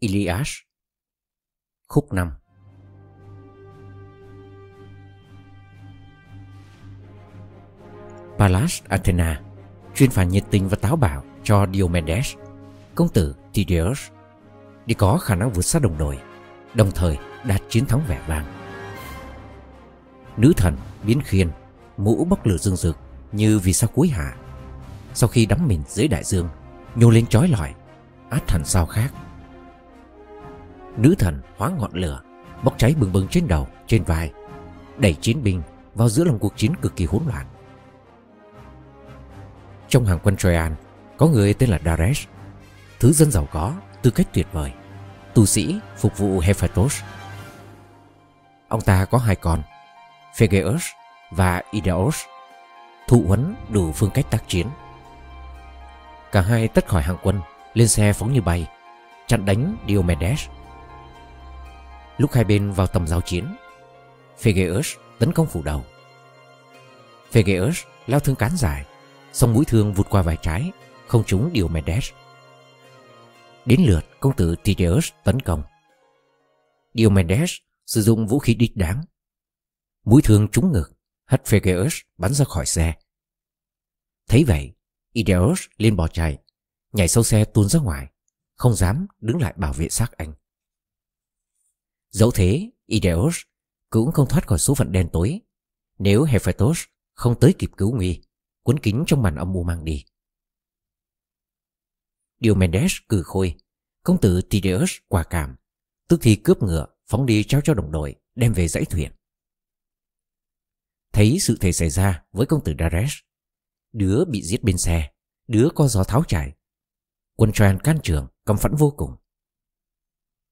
Ilias Khúc 5 Pallas Athena chuyên phản nhiệt tình và táo bạo cho Diomedes, công tử Tydeus, để có khả năng vượt xa đồng đội, đồng thời đạt chiến thắng vẻ vang. Nữ thần biến khiên, mũ bốc lửa dương rực như vì sao cuối hạ. Sau khi đắm mình dưới đại dương, nhô lên chói lọi, át thần sao khác. Nữ thần hóa ngọn lửa, bốc cháy bừng bừng trên đầu, trên vai, đẩy chiến binh vào giữa lòng cuộc chiến cực kỳ hỗn loạn. Trong hàng quân Troyan Có người tên là Daresh Thứ dân giàu có, tư cách tuyệt vời Tu sĩ phục vụ Hephaestus. Ông ta có hai con Phegeus và Idaeus Thụ huấn đủ phương cách tác chiến. Cả hai tất khỏi hàng quân Lên xe phóng như bay Chặn đánh Diomedes. Lúc hai bên vào tầm giao chiến, Phegeus tấn công phủ đầu. Phegeus lao thương cán dài, song mũi thương vụt qua vai trái, Không trúng Diomedes Đến lượt, công tử Tydeus tấn công. Diomedes sử dụng vũ khí đích đáng. Mũi thương trúng ngực, Hất Phegeus bắn ra khỏi xe. Thấy vậy, Idaeus lên bỏ chạy, Nhảy sâu xe tuôn ra ngoài, Không dám đứng lại bảo vệ xác anh. Dẫu thế Idaeus cũng không thoát khỏi số phận đen tối Nếu Hephaestus không tới kịp cứu nguy cuốn kính trong màn âm mưu mang đi. Diomedes cử khôi, công tử Tydeus quả cảm, tức thì cướp ngựa, phóng đi trao cho đồng đội, đem về dãy thuyền. Thấy sự thể xảy ra với công tử Dares, đứa bị giết bên xe, đứa có gió tháo chạy. Quân Troyan can trường, căm phẫn vô cùng.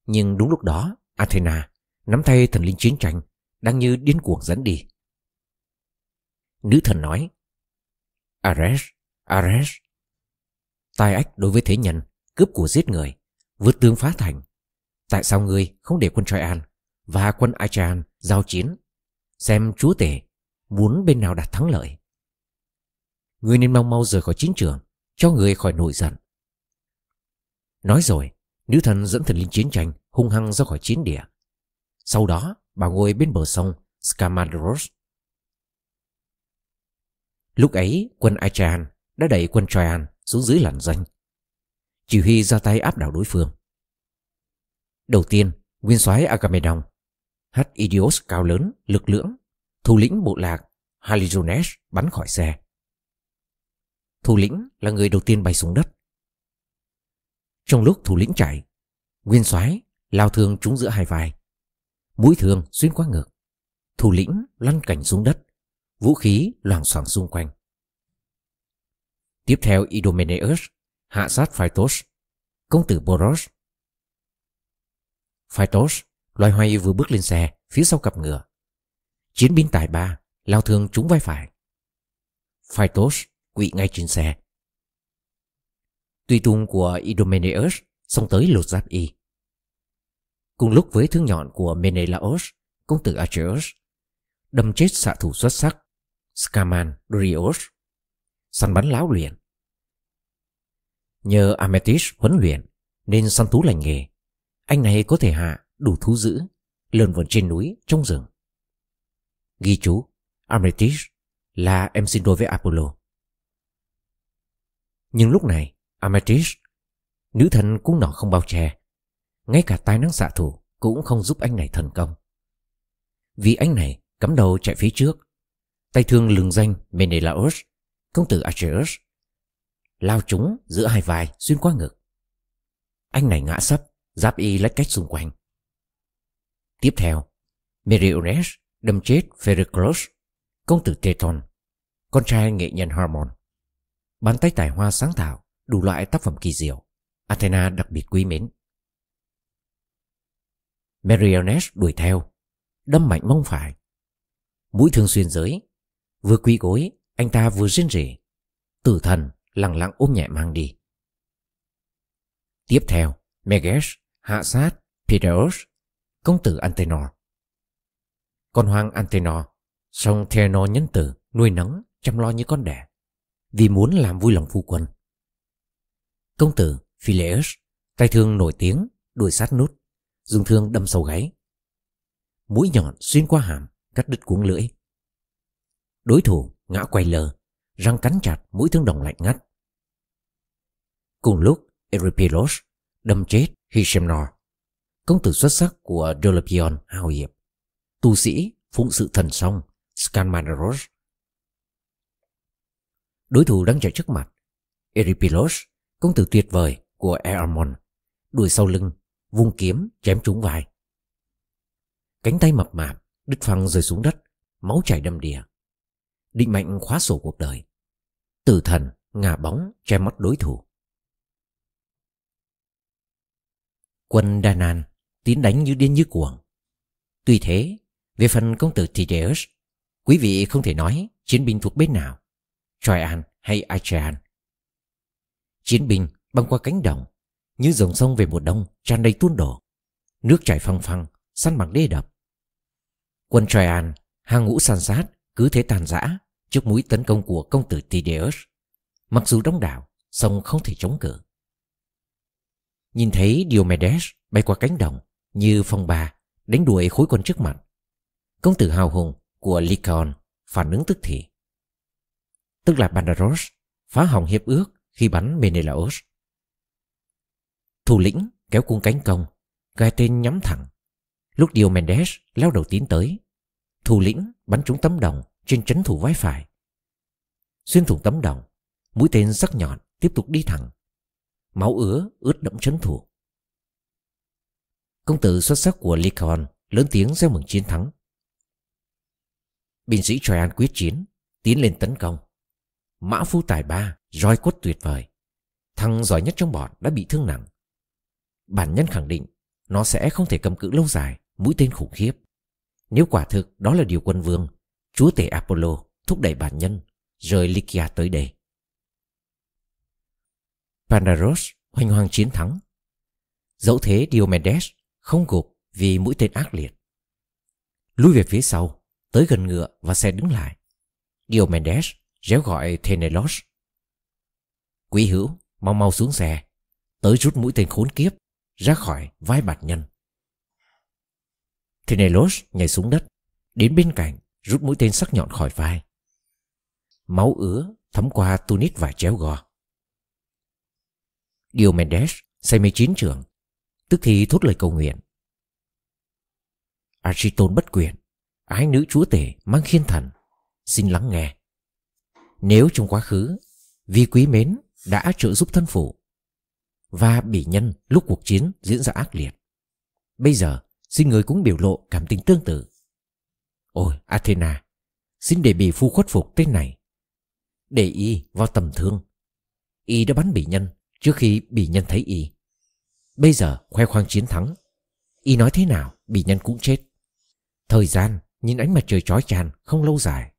Nhưng đúng lúc đó, Athena nắm tay thần linh chiến tranh, đang như điên cuồng dẫn đi. Nữ thần nói, Ares, Ares. Tai ách đối với thế nhân, cướp của giết người, vượt tương phá thành. Tại sao ngươi không để quân Troyan và quân Achaean giao chiến, xem chúa tể muốn bên nào đạt thắng lợi? Ngươi nên mau mau rời khỏi chiến trường, cho người khỏi nổi giận. Nói rồi, nữ thần dẫn thần linh chiến tranh hung hăng ra khỏi chiến địa. Sau đó, bà ngồi bên bờ sông Scamandros. Lúc ấy quân Achaean đã đẩy quân Troyan xuống dưới làn danh. Chỉ huy ra tay áp đảo đối phương. Đầu tiên, nguyên soái Agamemnon, hất Idios cao lớn, lực lưỡng, thủ lĩnh bộ lạc Halizones bắn khỏi xe. Thủ lĩnh là người đầu tiên bay xuống đất. Trong lúc thủ lĩnh chạy, nguyên soái lao thương trúng giữa hai vai. Mũi thương xuyên qua ngực. Thủ lĩnh lăn cảnh xuống đất vũ khí loảng xoảng xung quanh. Tiếp theo Idomeneus hạ sát Phaetos, công tử Boros. Phaetos loay hoay vừa bước lên xe phía sau cặp ngựa. Chiến binh tài ba lao thương trúng vai phải. Phaetos quỵ ngay trên xe. Tùy tung của Idomeneus xông tới lột giáp y. Cùng lúc với thương nhọn của Menelaos, công tử Acheus, đâm chết xạ thủ xuất sắc Scaman Rios Săn bắn láo luyện. Nhờ Ametis huấn luyện Nên săn thú lành nghề Anh này có thể hạ đủ thú dữ Lượn vườn trên núi, trong rừng. Ghi chú Ametis là em sinh đôi với Apollo. Nhưng lúc này Ametis, Nữ thần cũng nọ không bao che. Ngay cả tài năng xạ thủ Cũng không giúp anh này thần công Vì anh này cắm đầu chạy phía trước Tay thương lừng danh Menelaus, công tử Acheus, lao trúng giữa hai vai xuyên qua ngực. Anh này ngã sấp, giáp y lách cách xung quanh. Tiếp theo, Meriones đâm chết Pericles, công tử Teton, con trai nghệ nhân Harmon. Bàn tay tài hoa sáng tạo, đủ loại tác phẩm kỳ diệu, Athena đặc biệt quý mến. Marionette đuổi theo, đâm mạnh mông phải. Mũi thương xuyên giới, Vừa quỳ gối Anh ta vừa rên rỉ. Tử thần lặng lặng ôm nhẹ mang đi. Tiếp theo Meges hạ sát Peteros Công tử Antenor. Con hoang Antenor Xong Theanor nhân tử Nuôi nấng chăm lo như con đẻ Vì muốn làm vui lòng phu quân. Công tử Phileus Tay thương nổi tiếng đuổi sát nút, dùng thương đâm sâu gáy. Mũi nhọn xuyên qua hàm, cắt đứt cuống lưỡi. Đối thủ ngã quay lờ, răng cắn chặt mũi thương đồng lạnh ngắt. Cùng lúc, Eripilos đâm chết Hishemnor, công tử xuất sắc của Dolopion hào hiệp, tu sĩ phụng sự thần song Scanmanaros. Đối thủ đang chạy trước mặt, Eripilos, công tử tuyệt vời của Eamon, đuổi sau lưng, vung kiếm chém trúng vai. Cánh tay mập mạp, đứt phăng rơi xuống đất, máu chảy đầm đìa. Định mệnh khóa sổ cuộc đời. Tử thần, ngả bóng, che mắt đối thủ. Quân Đa Nan tiến đánh như điên như cuồng. Tuy thế, về phần công tử Tideus, quý vị không thể nói chiến binh thuộc bên nào, Troyan hay Achean. Chiến binh băng qua cánh đồng, như dòng sông về mùa đông tràn đầy tuôn đổ, nước chảy phăng phăng, săn bằng đê đập. Quân Troyan hàng ngũ san sát cứ thế tàn rã trước mũi tấn công của công tử Tydeus. Mặc dù đông đảo, song không thể chống cự. Nhìn thấy Diomedes bay qua cánh đồng như phong ba đánh đuổi khối quân trước mặt. Công tử hào hùng của Lycaon phản ứng tức thì. Tức là Bandaros phá hỏng hiệp ước khi bắn Menelaos. Thủ lĩnh kéo cung cánh công, gai tên nhắm thẳng. Lúc điều Mendes leo đầu tiến tới, thủ lĩnh bắn trúng tấm đồng trên chấn thủ vai phải. Xuyên thủng tấm đồng, mũi tên sắc nhọn tiếp tục đi thẳng. Máu ứa ướt đẫm chấn thủ. Công tử xuất sắc của Lycaon lớn tiếng reo mừng chiến thắng. Binh sĩ Troyan quyết chiến, tiến lên tấn công. Mã phu tài ba, roi quất tuyệt vời. Thằng giỏi nhất trong bọn đã bị thương nặng. Bản nhân khẳng định nó sẽ không thể cầm cự lâu dài mũi tên khủng khiếp. Nếu quả thực đó là điều quân vương, chúa tể Apollo thúc đẩy bản nhân rời Lycia tới đây. Pandaros hoành hoàng chiến thắng. Dẫu thế Diomedes không gục vì mũi tên ác liệt. Lui về phía sau, tới gần ngựa và xe đứng lại. Diomedes réo gọi Thenelos. Quý hữu, mau mau xuống xe, tới rút mũi tên khốn kiếp ra khỏi vai bạt nhân. Thenelos nhảy xuống đất, đến bên cạnh rút mũi tên sắc nhọn khỏi vai. Máu ứa thấm qua tunic và chéo gò. Diomedes say mê chiến trường, tức thì thốt lời cầu nguyện. Architon bất quyền, ái nữ chúa tể mang khiên thần, xin lắng nghe. Nếu trong quá khứ, vì quý mến đã trợ giúp thân phụ, và bị nhân lúc cuộc chiến diễn ra ác liệt. Bây giờ, xin người cũng biểu lộ cảm tình tương tự. Ôi, Athena, xin để bị phu khuất phục tên này. Để y vào tầm thương. Y đã bắn bị nhân trước khi bị nhân thấy y. Bây giờ khoe khoang chiến thắng. Y nói thế nào, bị nhân cũng chết. Thời gian nhìn ánh mặt trời chói tràn không lâu dài.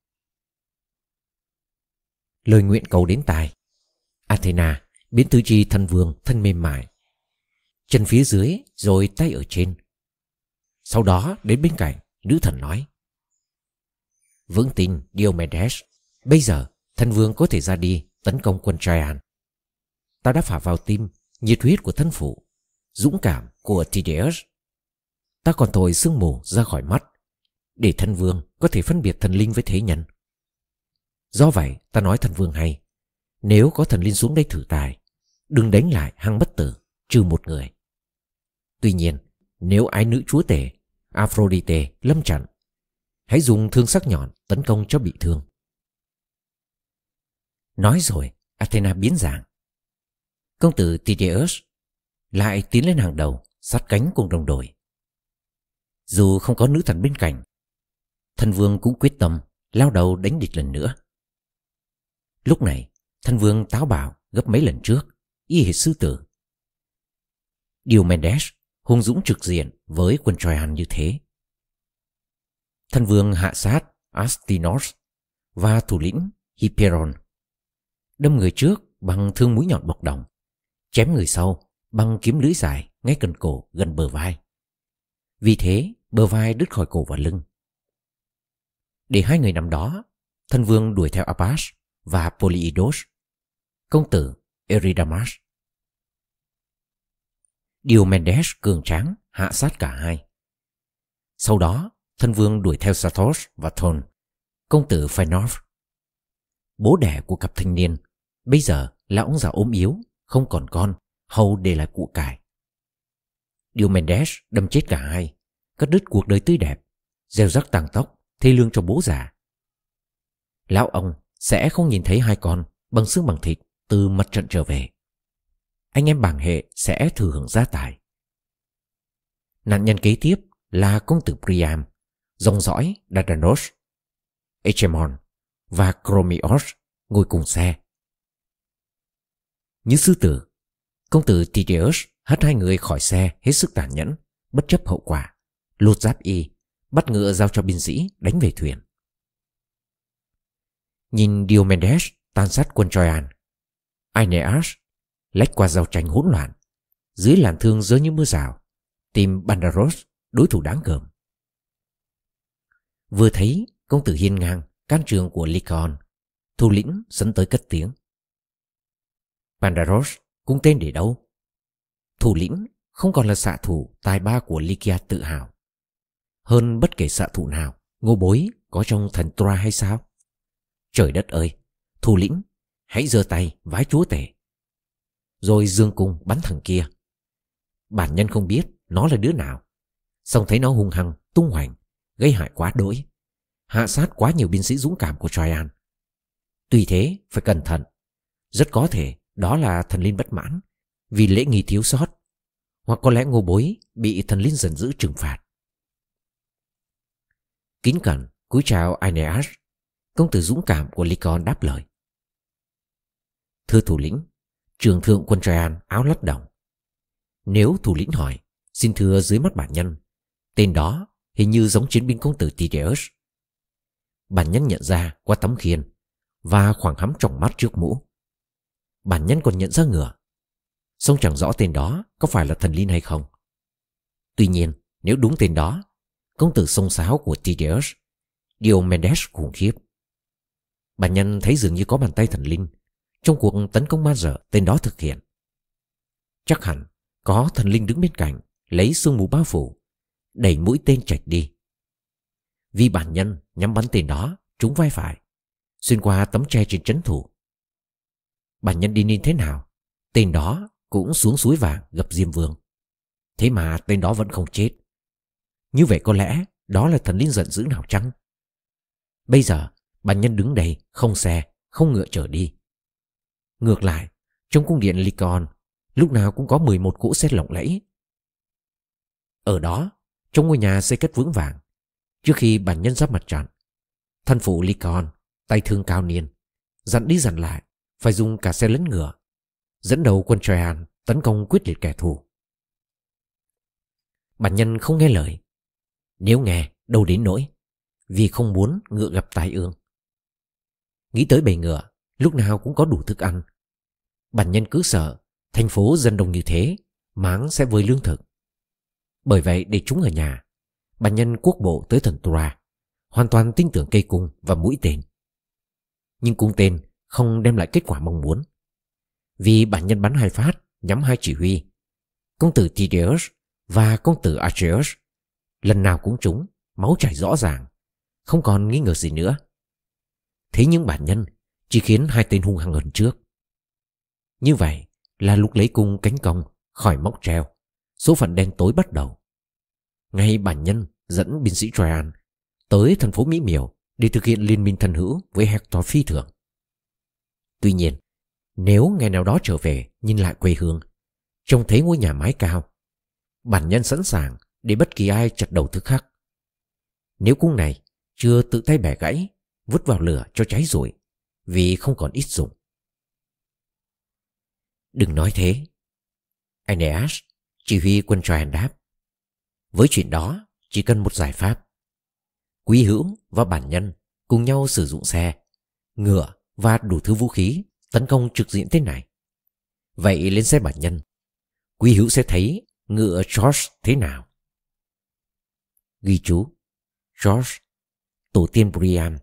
Lời nguyện cầu đến tai. Athena biến tứ chi thân vương thân mềm mại. Chân phía dưới rồi tay ở trên. Sau đó đến bên cạnh, nữ thần nói. Vững tin Diomedes, bây giờ thân vương có thể ra đi tấn công quân Traian. Ta đã phả vào tim nhiệt huyết của thân phụ, dũng cảm của Tideus. Ta còn thổi sương mù ra khỏi mắt, để thân vương có thể phân biệt thần linh với thế nhân. Do vậy ta nói thần vương hay, nếu có thần linh xuống đây thử tài, đừng đánh lại hăng bất tử, trừ một người. Tuy nhiên, nếu ái nữ chúa tể, Aphrodite lâm trận, hãy dùng thương sắc nhọn tấn công cho bị thương. Nói rồi, Athena biến dạng. Công tử Tydeus lại tiến lên hàng đầu, sát cánh cùng đồng đội. Dù không có nữ thần bên cạnh, thần vương cũng quyết tâm lao đầu đánh địch lần nữa. Lúc này, thần vương táo bạo gấp mấy lần trước, y hệt sư tử. Diomedes hung dũng trực diện với quân Troyan như thế. Thân vương hạ sát Astinos và thủ lĩnh Hipperon. Đâm người trước bằng thương mũi nhọn bọc đồng, chém người sau bằng kiếm lưỡi dài ngay cần cổ gần bờ vai. Vì thế, bờ vai đứt khỏi cổ và lưng. Để hai người nằm đó, thân vương đuổi theo Abbas và Polyidos, công tử Eridamas. Diomedes cường tráng hạ sát cả hai. Sau đó, thân vương đuổi theo Sathos và Thon, công tử Phainov. Bố đẻ của cặp thanh niên, bây giờ là ông già ốm yếu, không còn con, hầu để lại cụ cải. Diomedes đâm chết cả hai, cắt đứt cuộc đời tươi đẹp, gieo rắc tàng tóc, thê lương cho bố già. Lão ông sẽ không nhìn thấy hai con bằng xương bằng thịt từ mặt trận trở về. Anh em bảng hệ sẽ thừa hưởng gia tài. Nạn nhân kế tiếp là công tử Priam, dòng dõi Dardanos, Echemon và Chromios ngồi cùng xe. Như sư tử, công tử Tideus hất hai người khỏi xe hết sức tàn nhẫn, bất chấp hậu quả, lột giáp y, bắt ngựa giao cho binh sĩ đánh về thuyền. Nhìn Diomedes tan sát quân Troyan, Aeneas lách qua giao tranh hỗn loạn, dưới làn thương rơi như mưa rào, tìm Bandaros đối thủ đáng gờm. Vừa thấy công tử hiên ngang can trường của Lycaon, thủ lĩnh dẫn tới cất tiếng. Pandaros cũng tên để đâu? Thủ lĩnh không còn là xạ thủ tài ba của Lycia tự hào. Hơn bất kể xạ thủ nào, ngô bối có trong thần Troa hay sao? Trời đất ơi, thủ lĩnh, hãy giơ tay vái chúa tể. Rồi dương cung bắn thằng kia. Bản nhân không biết nó là đứa nào. Xong thấy nó hung hăng, tung hoành, gây hại quá đỗi. Hạ sát quá nhiều binh sĩ dũng cảm của Traian. Tuy thế, phải cẩn thận. Rất có thể đó là thần linh bất mãn vì lễ nghi thiếu sót. Hoặc có lẽ ngô bối bị thần linh giận dữ trừng phạt. Kính cẩn, cúi chào Aeneas, công tử dũng cảm của Lycon đáp lời. Thưa thủ lĩnh, trường thượng quân Traian áo lắt đồng. Nếu thủ lĩnh hỏi, xin thưa dưới mắt bản nhân, tên đó hình như giống chiến binh công tử Tideus. Bản nhân nhận ra qua tấm khiên và khoảng hắm trọng mắt trước mũ. Bản nhân còn nhận ra ngựa. Song chẳng rõ tên đó có phải là thần linh hay không. Tuy nhiên, nếu đúng tên đó, công tử sông sáo của Tideus, Diomedes khủng khiếp. Bản nhân thấy dường như có bàn tay thần linh trong cuộc tấn công ma dở tên đó thực hiện. Chắc hẳn có thần linh đứng bên cạnh lấy sương mù bao phủ đẩy mũi tên chạch đi. Vì bản nhân nhắm bắn tên đó trúng vai phải xuyên qua tấm tre trên trấn thủ. Bản nhân đi nên thế nào, tên đó cũng xuống suối vàng gặp Diêm Vương. Thế mà tên đó vẫn không chết. Như vậy có lẽ đó là thần linh giận dữ nào chăng? Bây giờ, bản nhân đứng đây, không xe, không ngựa trở đi. Ngược lại, trong cung điện Lycon lúc nào cũng có 11 cỗ xe lộng lẫy. Ở đó, trong ngôi nhà xây cất vững vàng, trước khi bản nhân giáp mặt trận, thân phụ Lycon tay thương cao niên, dặn đi dặn lại, phải dùng cả xe lẫn ngựa, dẫn đầu quân Traian tấn công quyết liệt kẻ thù. Bản nhân không nghe lời, nếu nghe đâu đến nỗi, vì không muốn ngựa gặp tai ương. Nghĩ tới bầy ngựa, lúc nào cũng có đủ thức ăn. Bản nhân cứ sợ, thành phố dân đông như thế, máng sẽ vơi lương thực. Bởi vậy để chúng ở nhà, bản nhân quốc bộ tới thần Tura, hoàn toàn tin tưởng cây cung và mũi tên nhưng cung tên không đem lại kết quả mong muốn. Vì bản nhân bắn hai phát nhắm hai chỉ huy, công tử Tideus và công tử Archeus lần nào cũng trúng, máu chảy rõ ràng, không còn nghi ngờ gì nữa. Thế nhưng bản nhân chỉ khiến hai tên hung hăng hơn trước. Như vậy là lúc lấy cung cánh công khỏi móc treo, số phận đen tối bắt đầu. Ngay bản nhân dẫn binh sĩ Troyan tới thành phố Mỹ Miều để thực hiện liên minh thân hữu với Hector phi thường. Tuy nhiên, nếu ngày nào đó trở về nhìn lại quê hương, trông thấy ngôi nhà mái cao, bản nhân sẵn sàng để bất kỳ ai chặt đầu thức khắc. Nếu cung này chưa tự tay bẻ gãy, vứt vào lửa cho cháy rồi vì không còn ít dùng. Đừng nói thế. Aeneas chỉ huy quân Troyan đáp. Với chuyện đó, chỉ cần một giải pháp. Quý hữu và bản nhân cùng nhau sử dụng xe, ngựa và đủ thứ vũ khí tấn công trực diện thế này. Vậy lên xe bản nhân, Quý hữu sẽ thấy ngựa George thế nào. Ghi chú George, tổ tiên Priam,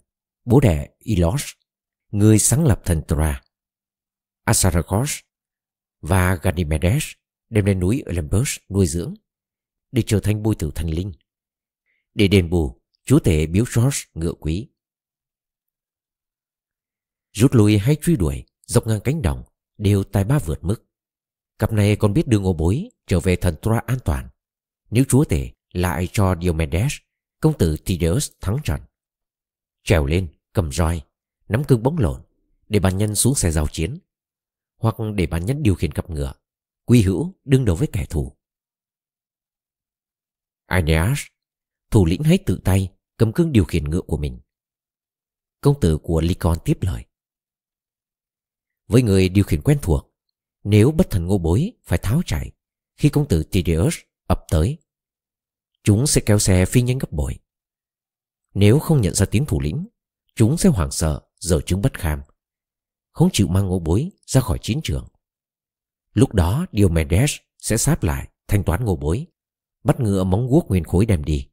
bố đẻ Ilos, người sáng lập thần Tra. Asaragos và Ganymedes đem lên núi Olympus nuôi dưỡng để trở thành bôi tử thần linh. Để đền bù, chúa tể biếu George ngựa quý. Rút lui hay truy đuổi dọc ngang cánh đồng đều tài ba vượt mức. Cặp này còn biết đưa ngô bối trở về thần Tra an toàn. Nếu chúa tể lại cho Diomedes, công tử Tydeus thắng trận. Trèo lên, cầm roi, nắm cương bóng lộn để bàn nhân xuống xe giao chiến. Hoặc để bàn nhân điều khiển cặp ngựa, quy hữu đương đầu với kẻ thù. Aeneas, thủ lĩnh hãy tự tay cầm cương điều khiển ngựa của mình. Công tử của Lycon tiếp lời. Với người điều khiển quen thuộc, nếu bất thần ngô bối phải tháo chạy khi công tử Tydeus ập tới, chúng sẽ kéo xe phi nhanh gấp bội. Nếu không nhận ra tiếng thủ lĩnh, chúng sẽ hoảng sợ, giờ chứng bất kham, không chịu mang ngô bối ra khỏi chiến trường. Lúc đó Diomedes sẽ sáp lại thanh toán ngô bối, bắt ngựa móng guốc nguyên khối đem đi.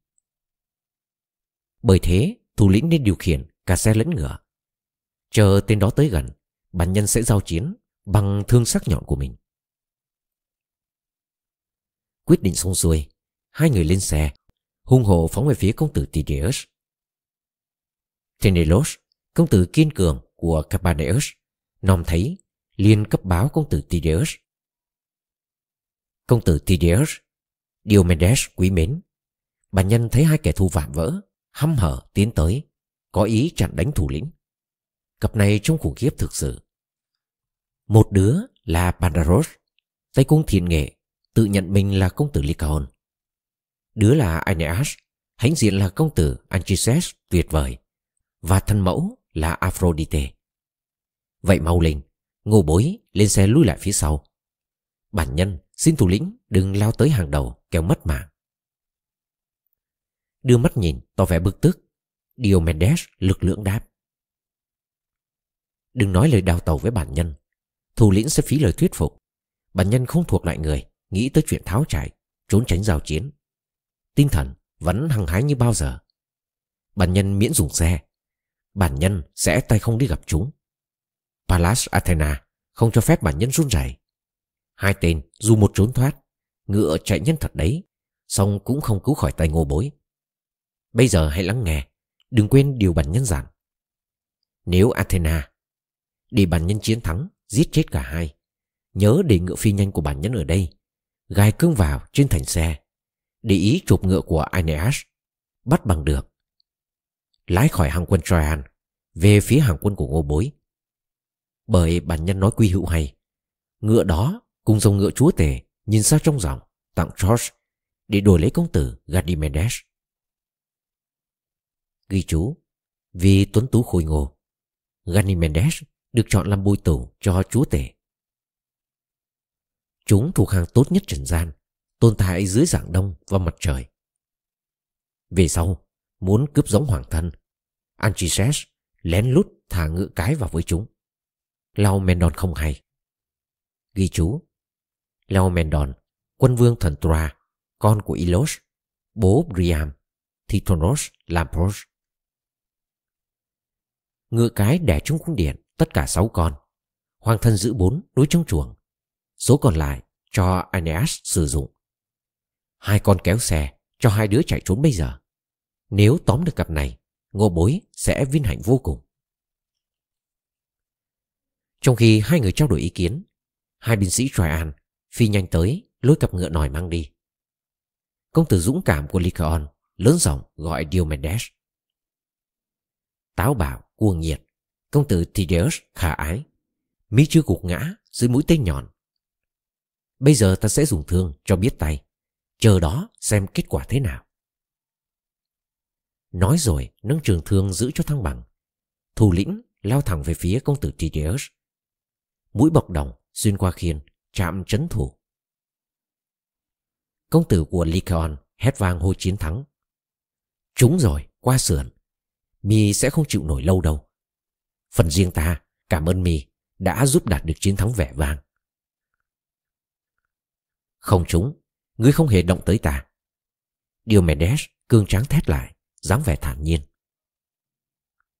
Bởi thế, thủ lĩnh nên điều khiển cả xe lẫn ngựa. Chờ tên đó tới gần, bản nhân sẽ giao chiến bằng thương sắc nhọn của mình. Quyết định xong xuôi, hai người lên xe, hung hồ phóng về phía công tử Tydeus. Tenelos, công tử kiên cường của Capaneus, nom thấy, liền cấp báo công tử Tydeus. Công tử Tydeus, Diomedes quý mến, bản nhân thấy hai kẻ thù vạm vỡ, hăm hở tiến tới, có ý chặn đánh thủ lĩnh. Cặp này trông khủng khiếp thực sự. Một đứa là Pandaros, tay cung thiện nghệ, tự nhận mình là công tử Lycaon. Đứa là Aeneas, hãnh diện là công tử Anchises tuyệt vời, và thân mẫu là Aphrodite. Vậy mau lên, ngô bối lên xe lui lại phía sau. Bản nhân xin thủ lĩnh đừng lao tới hàng đầu kéo mất mạng. Đưa mắt nhìn tỏ vẻ bực tức, Diomedes lực lượng đáp. Đừng nói lời đào tàu với bản nhân Thủ lĩnh sẽ phí lời thuyết phục Bản nhân không thuộc loại người Nghĩ tới chuyện tháo chạy Trốn tránh giao chiến Tinh thần vẫn hăng hái như bao giờ Bản nhân miễn dùng xe Bản nhân sẽ tay không đi gặp chúng Pallas Athena Không cho phép bản nhân run rẩy Hai tên dù một trốn thoát Ngựa chạy nhân thật đấy song cũng không cứu khỏi tay ngô bối Bây giờ hãy lắng nghe Đừng quên điều bản nhân dặn Nếu Athena Để bản nhân chiến thắng giết chết cả hai. Nhớ để ngựa phi nhanh của bản nhân ở đây, gai cương vào trên thành xe, để ý chụp ngựa của Aeneas, bắt bằng được. Lái khỏi hàng quân Troyan, về phía hàng quân của ngô bối. Bởi bản nhân nói quy hữu hay, ngựa đó cùng dòng ngựa chúa tể nhìn xa trong dòng tặng George để đổi lấy công tử Gadimedes. Ghi chú Vì tuấn tú khôi ngô Ganymedes được chọn làm bùi tủ cho chúa tể. Chúng thuộc hàng tốt nhất trần gian, tồn tại dưới dạng đông và mặt trời. Về sau, muốn cướp giống hoàng thân, Anchises lén lút thả ngựa cái vào với chúng. Laomedon không hay. Ghi chú Laomedon, quân vương thần Troa, con của Ilos, bố Priam, Tithonus Lampros. Ngựa cái đẻ chúng cung điện tất cả sáu con. Hoàng thân giữ bốn đối trong chuồng. Số còn lại cho Aeneas sử dụng. Hai con kéo xe cho hai đứa chạy trốn bây giờ. Nếu tóm được cặp này, ngô bối sẽ vinh hạnh vô cùng. Trong khi hai người trao đổi ý kiến, hai binh sĩ Traian phi nhanh tới lôi cặp ngựa nòi mang đi. Công tử dũng cảm của Lycaon lớn giọng gọi Diomedes. Táo bạo, cuồng nhiệt, Công tử Tydeus khả ái Mỹ chưa gục ngã dưới mũi tên nhọn Bây giờ ta sẽ dùng thương cho biết tay Chờ đó xem kết quả thế nào Nói rồi nâng trường thương giữ cho thăng bằng. Thủ lĩnh lao thẳng về phía công tử Tydeus Mũi bọc đồng xuyên qua khiên Chạm trấn thủ. Công tử của Lycaon hét vang hô chiến thắng. Trúng rồi, qua sườn. Mi sẽ không chịu nổi lâu đâu. Phần riêng ta cảm ơn mi đã giúp đạt được chiến thắng vẻ vang. Không trúng, ngươi không hề động tới ta. Diomedes cương tráng thét lại, dáng vẻ thản nhiên.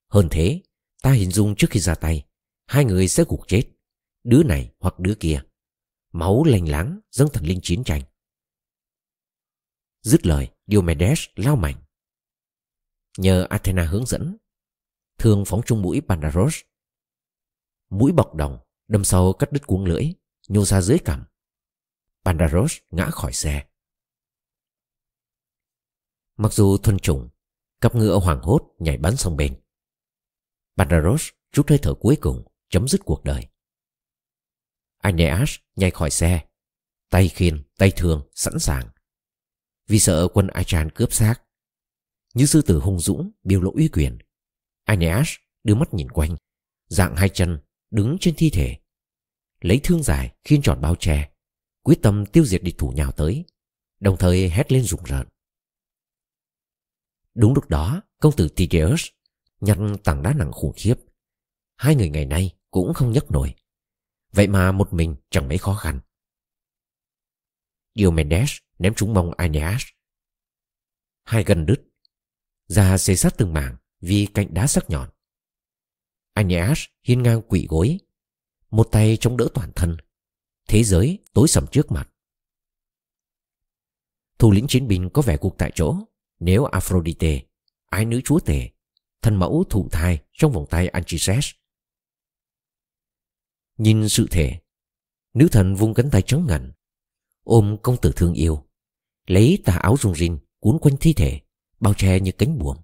Hơn thế, ta hình dung trước khi ra tay, hai người sẽ gục chết, đứa này hoặc đứa kia. Máu lành láng dâng thần linh chiến tranh. Dứt lời Diomedes lao mạnh. Nhờ Athena hướng dẫn thường phóng trung mũi Pandaros. Mũi bọc đồng Đâm sâu cắt đứt cuống lưỡi Nhô ra dưới cằm. Pandaros ngã khỏi xe. Mặc dù thuần chủng Cặp ngựa hoảng hốt nhảy bắn sang bên. Pandaros rút hơi thở cuối cùng Chấm dứt cuộc đời. Aeneas nhảy khỏi xe. Tay khiên, tay thương sẵn sàng. Vì sợ quân Achan cướp xác. Như sư tử hung dũng biểu lộ uy quyền. Aeneas đưa mắt nhìn quanh. Dạng hai chân đứng trên thi thể. Lấy thương dài khiên tròn bao che. Quyết tâm tiêu diệt địch thủ nhào tới. Đồng thời hét lên rùng rợn. Đúng lúc đó, Công tử Tigeus nhặt tảng đá nặng khủng khiếp. Hai người ngày nay cũng không nhấc nổi. Vậy mà một mình chẳng mấy khó khăn. Diomedes ném trúng mông Aeneas. Hai gần đứt. Da xê sát từng mảng Vì cạnh đá sắc nhọn. Aeneas hiên ngang quỵ gối. Một tay chống đỡ toàn thân. Thế giới tối sầm trước mặt. Thủ lĩnh chiến binh có vẻ cuộc tại chỗ. Nếu Aphrodite, Ái nữ chúa tể, Thân mẫu thụ thai trong vòng tay Anchises Nhìn sự thể, Nữ thần vung cánh tay trắng ngần, Ôm công tử thương yêu, Lấy tà áo rung rinh Cuốn quanh thi thể, Bao che như cánh buồm,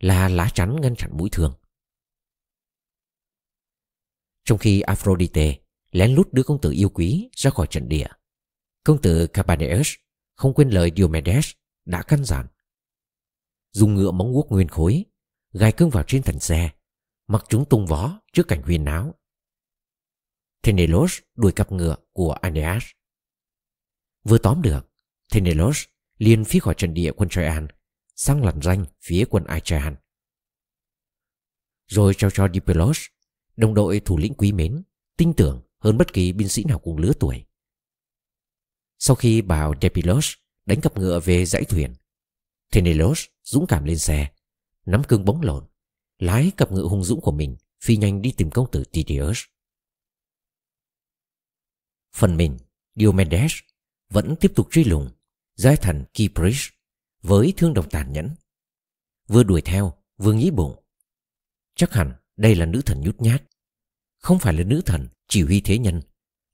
Là lá chắn ngăn chặn mũi thương Trong khi Aphrodite lén lút đưa công tử yêu quý ra khỏi trận địa. Công tử Capaneus không quên lời Diomedes đã căn dặn. Dùng ngựa móng guốc nguyên khối, gai cứng vào trên thành xe, mặc chúng tung vó trước cảnh huyền áo. Tenelos đuổi cặp ngựa của Aeneas. Vừa tóm được, Tenelos liền phi khỏi trận địa quân Troyan sang lằn ranh phía quân Achaean. Rồi trao cho Dipelos, đồng đội thủ lĩnh quý mến, tin tưởng hơn bất kỳ binh sĩ nào cùng lứa tuổi. Sau khi bảo Depilos đánh cặp ngựa về dãy thuyền, Tenelos dũng cảm lên xe, nắm cương bóng lộn, lái cặp ngựa hung dũng của mình phi nhanh đi tìm công tử Tydeus. Phần mình, Diomedes vẫn tiếp tục truy lùng giai thần Kypris với thương đồng tàn nhẫn. Vừa đuổi theo, vừa nghĩ bụng. Chắc hẳn đây là nữ thần nhút nhát, không phải là nữ thần chỉ huy thế nhân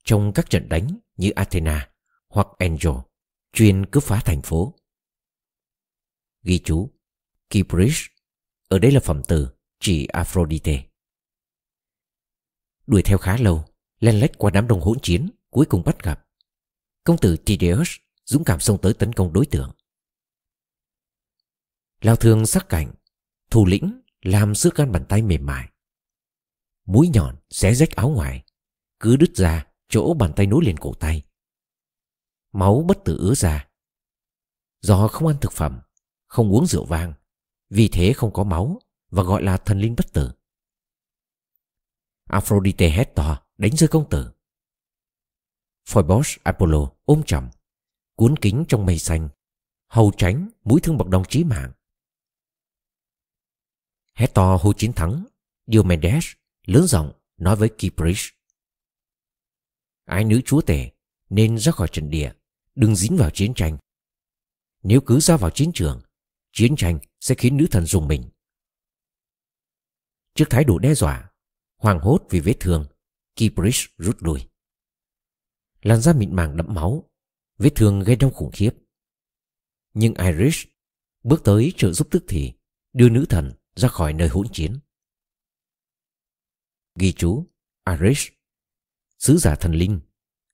trong các trận đánh như Athena hoặc Angel chuyên cướp phá thành phố. Ghi chú Kypris, ở đây là phẩm từ chỉ Aphrodite. Đuổi theo khá lâu, len lách qua đám đông hỗn chiến, cuối cùng bắt gặp. Công tử Tydeus dũng cảm xông tới tấn công đối tượng. Lao thương sắc cảnh, thủ lĩnh làm xước gan bàn tay mềm mại. Mũi nhọn xé rách áo ngoài, cứ đứt ra chỗ bàn tay nối liền cổ tay. Máu bất tử ứa ra. Do không ăn thực phẩm, không uống rượu vang, vì thế không có máu và gọi là thần linh bất tử. Aphrodite hét to đánh rơi công tử. Phoebus Apollo ôm chầm, cuốn kính trong mây xanh, hầu tránh mũi thương bậc đồng chí mạng. Hét to hô chiến thắng, Diomedes lớn giọng nói với Kypris. Ái nữ chúa tể nên ra khỏi trận địa, đừng dính vào chiến tranh. Nếu cứ ra vào chiến trường, chiến tranh sẽ khiến nữ thần dùng mình. Trước thái độ đe dọa, hoàng hốt vì vết thương, Kybris rút lui. Làn da mịn màng đẫm máu, vết thương gây đau khủng khiếp. Nhưng Iris bước tới trợ giúp tức thì, đưa nữ thần ra khỏi nơi hỗn chiến. Ghi chú Iris Sứ giả thần linh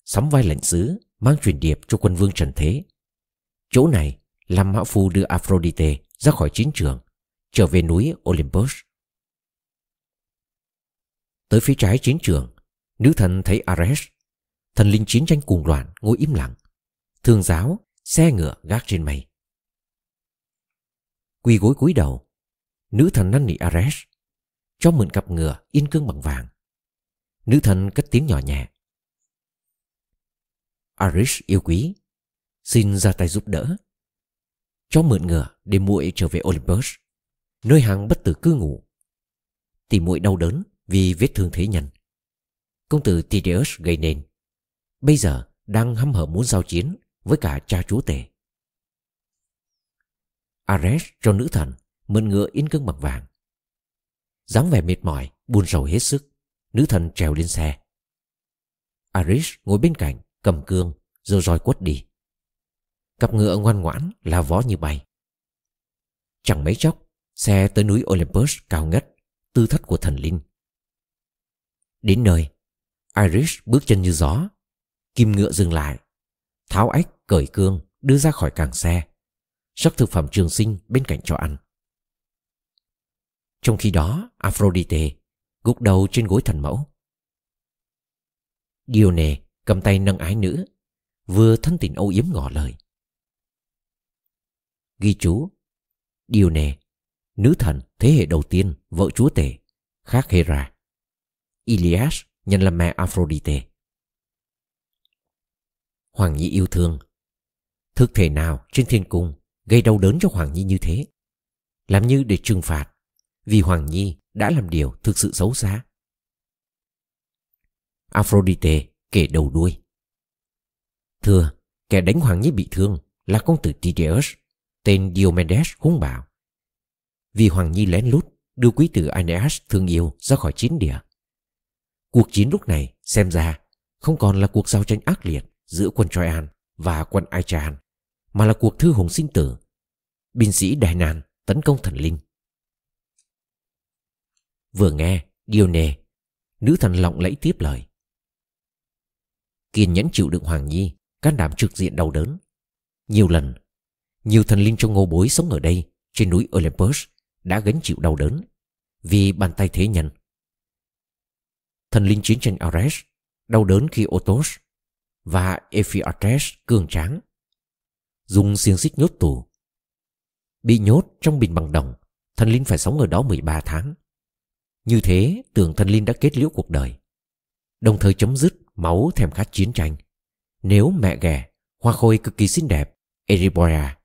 Sắm vai lệnh sứ Mang truyền điệp cho quân vương Trần Thế Chỗ này làm mã phu đưa Aphrodite ra khỏi chiến trường, Trở về núi Olympus. Tới phía trái chiến trường, Nữ thần thấy Ares, Thần linh chiến tranh cuồng loạn, ngồi im lặng. Thương giáo, Xe ngựa gác trên mây. Quỳ gối cúi đầu, Nữ thần năn nỉ Ares, Cho mượn cặp ngựa yên cương bằng vàng. Nữ thần cất tiếng nhỏ nhẹ. Ares yêu quý, Xin ra tay giúp đỡ. Cho mượn ngựa để muội trở về Olympus Nơi hàng bất tử cư ngụ Tỷ muội đau đớn Vì vết thương thế nhân Công tử Tydeus gây nên Bây giờ đang hăm hở muốn giao chiến với cả cha chúa tể. Ares cho nữ thần mượn ngựa in cương bằng vàng. dáng vẻ mệt mỏi, buồn rầu hết sức, nữ thần trèo lên xe. Ares ngồi bên cạnh, cầm cương, rồi roi quất đi. Cặp ngựa ngoan ngoãn là vó như bay. Chẳng mấy chốc, xe tới núi Olympus cao ngất, tư thất của thần linh. Đến nơi, Iris bước chân như gió, kim ngựa dừng lại, tháo ách cởi cương đưa ra khỏi càng xe, sắc thực phẩm trường sinh bên cạnh cho ăn. Trong khi đó, Aphrodite gục đầu trên gối thần mẫu. Dione cầm tay nâng ái nữ, vừa thân tình âu yếm ngỏ lời. Ghi chú Dione, nữ thần thế hệ đầu tiên, vợ chúa tể, khác Hera. Ilias nhân là mẹ Aphrodite. Hoàng Nhi yêu thương Thực thể nào trên thiên cung gây đau đớn cho Hoàng Nhi như thế? Làm như để trừng phạt vì Hoàng Nhi đã làm điều thực sự xấu xa. Aphrodite kể đầu đuôi. Thưa, kẻ đánh Hoàng Nhi bị thương là công tử Tydeus, tên Diomedes hung bạo. Vì Hoàng Nhi lén lút đưa quý tử Aeneas thương yêu ra khỏi chiến địa. Cuộc chiến lúc này xem ra không còn là cuộc giao tranh ác liệt giữa quân Troyan và quân Aegean, mà là cuộc thư hùng sinh tử. Binh sĩ Đại Nàn tấn công thần linh. Vừa nghe, Dione, nữ thần lọng lẫy tiếp lời. Kiên nhẫn chịu đựng Hoàng Nhi, can đảm trực diện đau đớn. Nhiều lần, nhiều thần linh trong ngô bối sống ở đây, trên núi Olympus, đã gánh chịu đau đớn vì bàn tay thế nhân. Thần linh chiến tranh Ares đau đớn khi Otos và Ephiates cường tráng dùng xiềng xích nhốt tù. Bị nhốt trong bình bằng đồng, thần linh phải sống ở đó 13 tháng. Như thế, tưởng thần linh đã kết liễu cuộc đời. Đồng thời chấm dứt máu thèm khát chiến tranh. Nếu mẹ ghẻ, hoa khôi cực kỳ xinh đẹp, Eribora,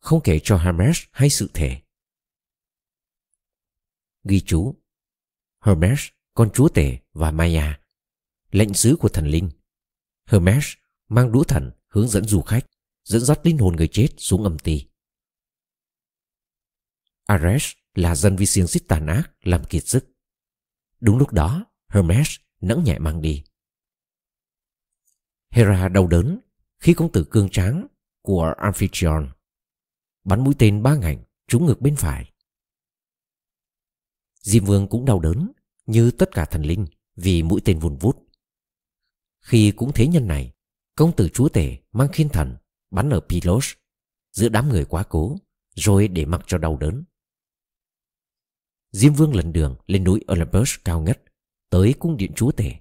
không kể cho Hermes hay sự thể. Ghi chú Hermes, con chúa tể và Maya, lệnh sứ của thần linh. Hermes mang đũa thần hướng dẫn du khách, dẫn dắt linh hồn người chết xuống âm ti. Ares là dân vi siêng xích tàn ác làm kiệt sức. Đúng lúc đó, Hermes nẫng nhẹ mang đi. Hera đau đớn khi công tử cương tráng của Amphitryon bắn mũi tên ba ngành trúng ngực bên phải. Diêm Vương cũng đau đớn như tất cả thần linh vì mũi tên vùn vút. Khi cũng thế nhân này, công tử chúa tể mang khiên thần bắn ở Pilos giữa đám người quá cố rồi để mặc cho đau đớn. Diêm Vương lần đường lên núi Olympus cao ngất tới cung điện chúa tể.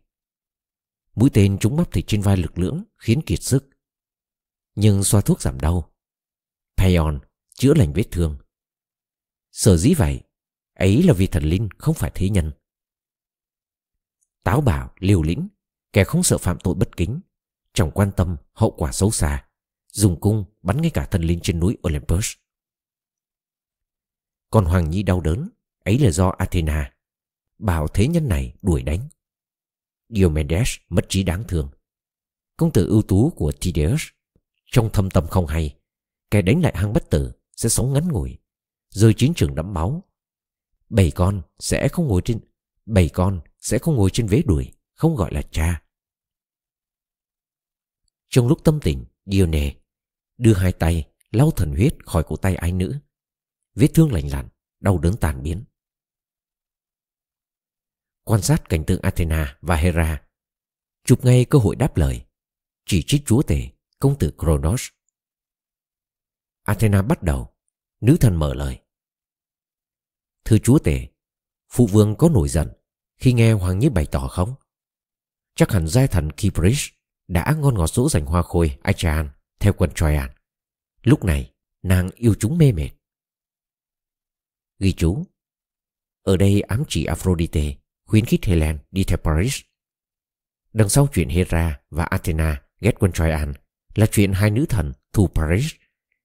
Mũi tên trúng bắp thịt trên vai lực lưỡng khiến kiệt sức. Nhưng xoa thuốc giảm đau. Payon chữa lành vết thương. Sở dĩ vậy, ấy là vì thần linh không phải thế nhân. Táo bảo, liều lĩnh, kẻ không sợ phạm tội bất kính, chẳng quan tâm hậu quả xấu xa, dùng cung bắn ngay cả thần linh trên núi Olympus. Còn Hoàng Nhi đau đớn, ấy là do Athena, bảo thế nhân này đuổi đánh. Diomedes mất trí đáng thương. Công tử ưu tú của Tydeus, trong thâm tâm không hay, kẻ đánh lại hang bất tử sẽ sống ngắn ngủi, rơi chiến trường đẫm máu. Bảy con sẽ không ngồi trên bảy con sẽ không ngồi trên vế đuổi, không gọi là cha. Trong lúc tâm tình, Dione đưa hai tay lau thần huyết khỏi cổ tay ái nữ. Vết thương lành lặn, đau đớn tàn biến. Quan sát cảnh tượng Athena và Hera, chụp ngay cơ hội đáp lời, chỉ trích chúa tể, công tử Kronos. Athena bắt đầu, nữ thần mở lời. Thưa chúa tể, phụ vương có nổi giận khi nghe Hoàng Nhi bày tỏ không? Chắc hẳn giai thần Kibrish đã ngon ngọt dỗ dành hoa khôi Achaean theo quân Troyan. Lúc này, nàng yêu chúng mê mệt. Ghi chú Ở đây ám chỉ Aphrodite khuyến khích Helen đi theo Paris. Đằng sau chuyện Hera và Athena ghét quân Troyan là chuyện hai nữ thần thù Paris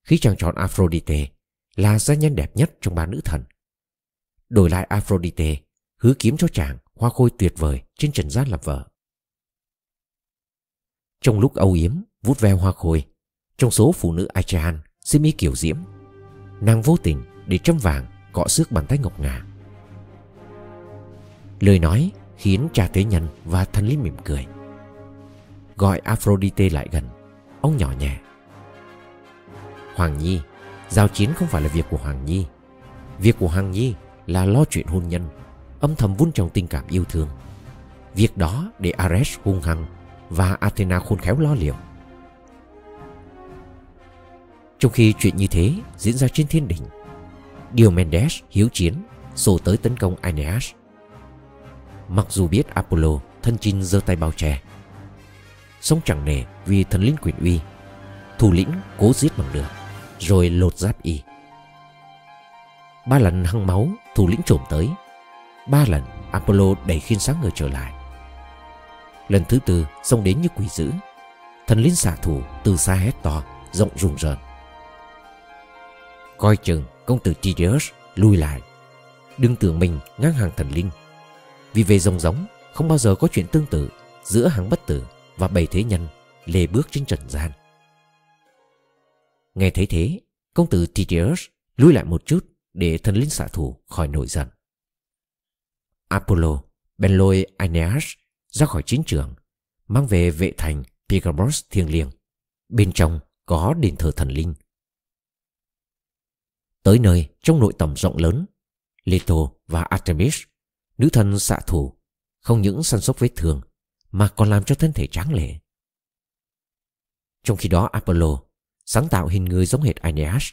khi chàng chọn Aphrodite là gia nhân đẹp nhất trong ba nữ thần. Đổi lại Aphrodite, hứa kiếm cho chàng hoa khôi tuyệt vời trên trần gian làm vợ. Trong lúc âu yếm, Vút ve hoa khôi, Trong số phụ nữ Achaean xin ý kiểu diễm, Nàng vô tình để châm vàng, Cọ xước bàn tay ngọc ngà Lời nói khiến cha tế nhân và thần lý mỉm cười Gọi Aphrodite lại gần, Ông nhỏ nhẹ Hoàng Nhi. Giao chiến không phải là việc của Hoàng Nhi. Việc của Hoàng Nhi là lo chuyện hôn nhân, Âm thầm vun trồng tình cảm yêu thương. Việc đó để Ares hung hăng Và Athena khôn khéo lo liệu. Trong khi chuyện như thế diễn ra trên thiên đỉnh Diomedes hiếu chiến Xô tới tấn công Aeneas. Mặc dù biết Apollo thân chinh giơ tay bao che Sống chẳng nề vì thần linh quyền uy, Thủ lĩnh cố giết bằng được. Rồi lột giáp y. Ba lần hăng máu, Thủ lĩnh trộm tới. Ba lần Apollo đẩy khiên sáng người trở lại. Lần thứ tư, xông đến như quỷ dữ. Thần linh xạ thủ từ xa hét to Rộng rùng rợn. Coi chừng công tử Tydeus lui lại, Đừng tưởng mình ngang hàng thần linh. Vì về rồng giống, Không bao giờ có chuyện tương tự Giữa hàng bất tử và bầy thế nhân Lê bước trên trần gian. Nghe thấy thế, Công tử Tydeus lùi lại một chút Để thần linh xạ thủ khỏi nổi giận. Apollo bèn lôi Aeneas ra khỏi chiến trường, mang về vệ thành Pygamos thiêng liêng, bên trong có đền thờ thần linh. Tới nơi, trong nội tầm rộng lớn, Leto và Artemis, nữ thần xạ thủ, không những săn sóc vết thương, mà còn làm cho thân thể tráng lệ. Trong khi đó Apollo sáng tạo hình người giống hệt Aeneas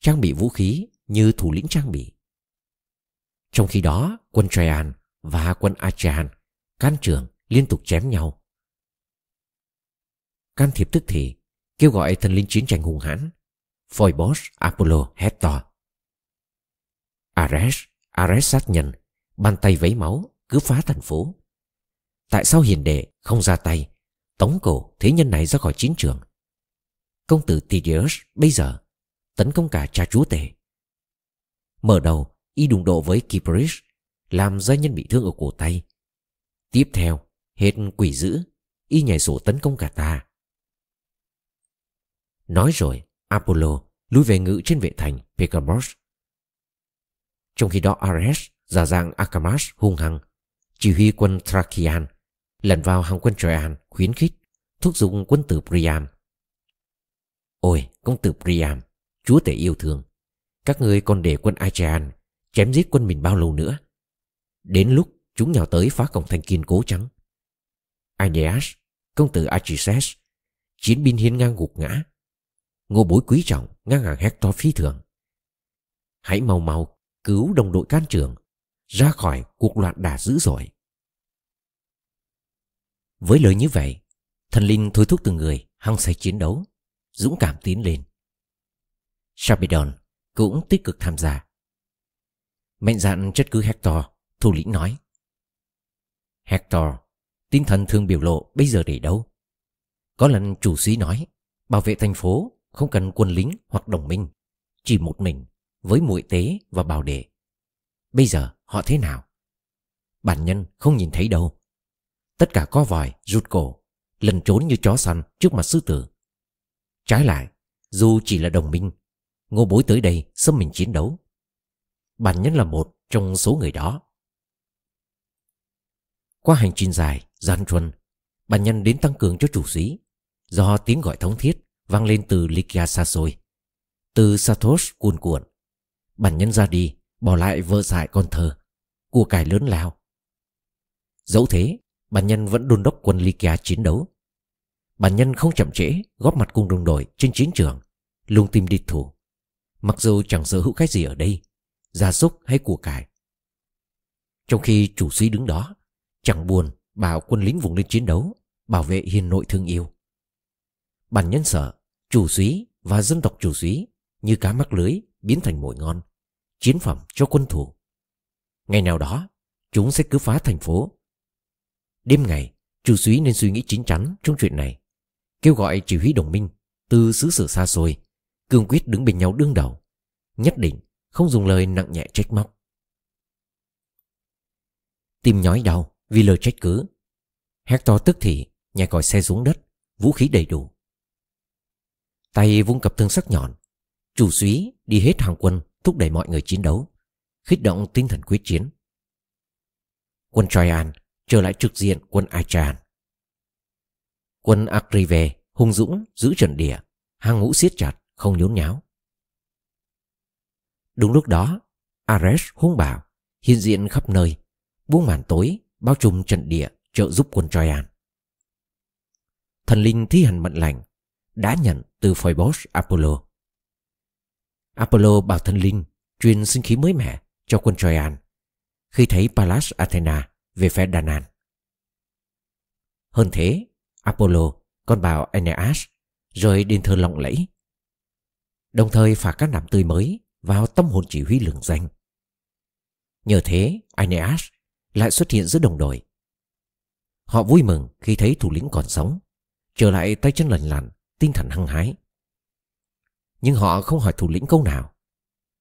trang bị vũ khí như thủ lĩnh trang bị trong khi đó quân Traian và quân Achaean can trường liên tục chém nhau. Can thiệp tức thì kêu gọi thần linh chiến tranh hùng hãn. Phoibos, Apollo hét to. Ares, Ares sát nhân, bàn tay vấy máu, cứ phá thành phố. Tại sao hiền đệ không ra tay, tống cổ thế nhân này ra khỏi chiến trường? Công tử Tydeus bây giờ tấn công cả cha chúa tể. Mở đầu, y đụng độ với Kypris, làm gia nhân bị thương ở cổ tay. Tiếp theo, Hết quỷ dữ Y nhảy sổ tấn công cả ta Nói rồi Apollo lui về ngự trên vệ thành Pegamos Trong khi đó Ares giả dạng Akamas hung hăng Chỉ huy quân Thracian Lần vào hàng quân Troyan khuyến khích Thúc giục quân tử Priam Ôi công tử Priam Chúa tể yêu thương Các ngươi còn để quân Achaean Chém giết quân mình bao lâu nữa Đến lúc chúng nhào tới phá cổng thành kiên cố trắng Aeneas, công tử Achises, chiến binh hiên ngang gục ngã. Ngô bối quý trọng ngang hàng Hector phi thường. Hãy mau mau cứu đồng đội can trường ra khỏi cuộc loạn đả dữ dội. Với lời như vậy, thần linh thôi thúc từng người hăng say chiến đấu, dũng cảm tiến lên. Sarpedon cũng tích cực tham gia. Mạnh dạn chất cứ Hector, thủ lĩnh nói. Hector Tinh thần thường biểu lộ bây giờ để đâu Có lần chủ sĩ nói Bảo vệ thành phố không cần quân lính hoặc đồng minh Chỉ một mình Với muội tế và bảo đệ Bây giờ họ thế nào Bản nhân không nhìn thấy đâu Tất cả có vòi, rụt cổ Lần trốn như chó săn trước mặt sư tử Trái lại, Dù chỉ là đồng minh, Ngô bối tới đây xâm mình chiến đấu. Bản nhân là một trong số người đó. Qua hành trình dài, Gian truân, Bản nhân đến tăng cường cho chủ sĩ, Do tiếng gọi thống thiết vang lên từ Lykia xa xôi, Từ Satos cuồn cuộn. Bản nhân ra đi, Bỏ lại vợ dại con thơ, Của cải lớn lao. Dẫu thế, Bản nhân vẫn đôn đốc quân Lykia chiến đấu. Bản nhân không chậm trễ, Góp mặt cùng đồng đội trên chiến trường, Lung tim địch thủ Mặc dù chẳng sở hữu cái gì ở đây, Gia súc hay của cải. Trong khi chủ sĩ đứng đó, Chẳng buồn bảo quân lính vùng lên chiến đấu, bảo vệ hiền nội thương yêu. Bản nhân sợ, chủ sĩ và dân tộc chủ sĩ như cá mắc lưới biến thành mồi ngon, chiến phẩm cho quân thủ ngày nào đó, chúng sẽ cứ phá thành phố. Đêm ngày, chủ sĩ nên suy nghĩ chín chắn trong chuyện này kêu gọi chỉ huy đồng minh từ xứ sở xa xôi cương quyết đứng bên nhau đương đầu nhất định không dùng lời nặng nhẹ trách móc tim nhói đau vì lời trách cứ Hector tức thì nhảy còi xe xuống đất vũ khí đầy đủ. Tay vung cặp thương sắc nhọn, chủ súy đi hết hàng quân thúc đẩy mọi người chiến đấu, khích động tinh thần quyết chiến. Quân Troyan trở lại trực diện quân Achan. Quân Akrive hung dũng giữ trận địa, hang ngũ siết chặt, không nhốn nháo. Đúng lúc đó, Ares hung bạo, hiện diện khắp nơi, buông màn tối, bao trùm trận địa, trợ giúp quân Troyan. Thần linh thi hành mệnh lệnh, đã nhận từ Phoebus Apollo. Apollo bảo thần linh truyền sinh khí mới mẻ cho quân Troyan khi thấy Pallas Athena về phe Danan. Hơn thế, Apollo con bào Aeneas rồi đền thờ lộng lẫy. Đồng thời phả các nạm tươi mới vào tâm hồn chỉ huy lường danh. Nhờ thế, Aeneas lại xuất hiện giữa đồng đội. Họ vui mừng khi thấy thủ lĩnh còn sống, trở lại tay chân lành lặn, tinh thần hăng hái. Nhưng họ không hỏi thủ lĩnh câu nào.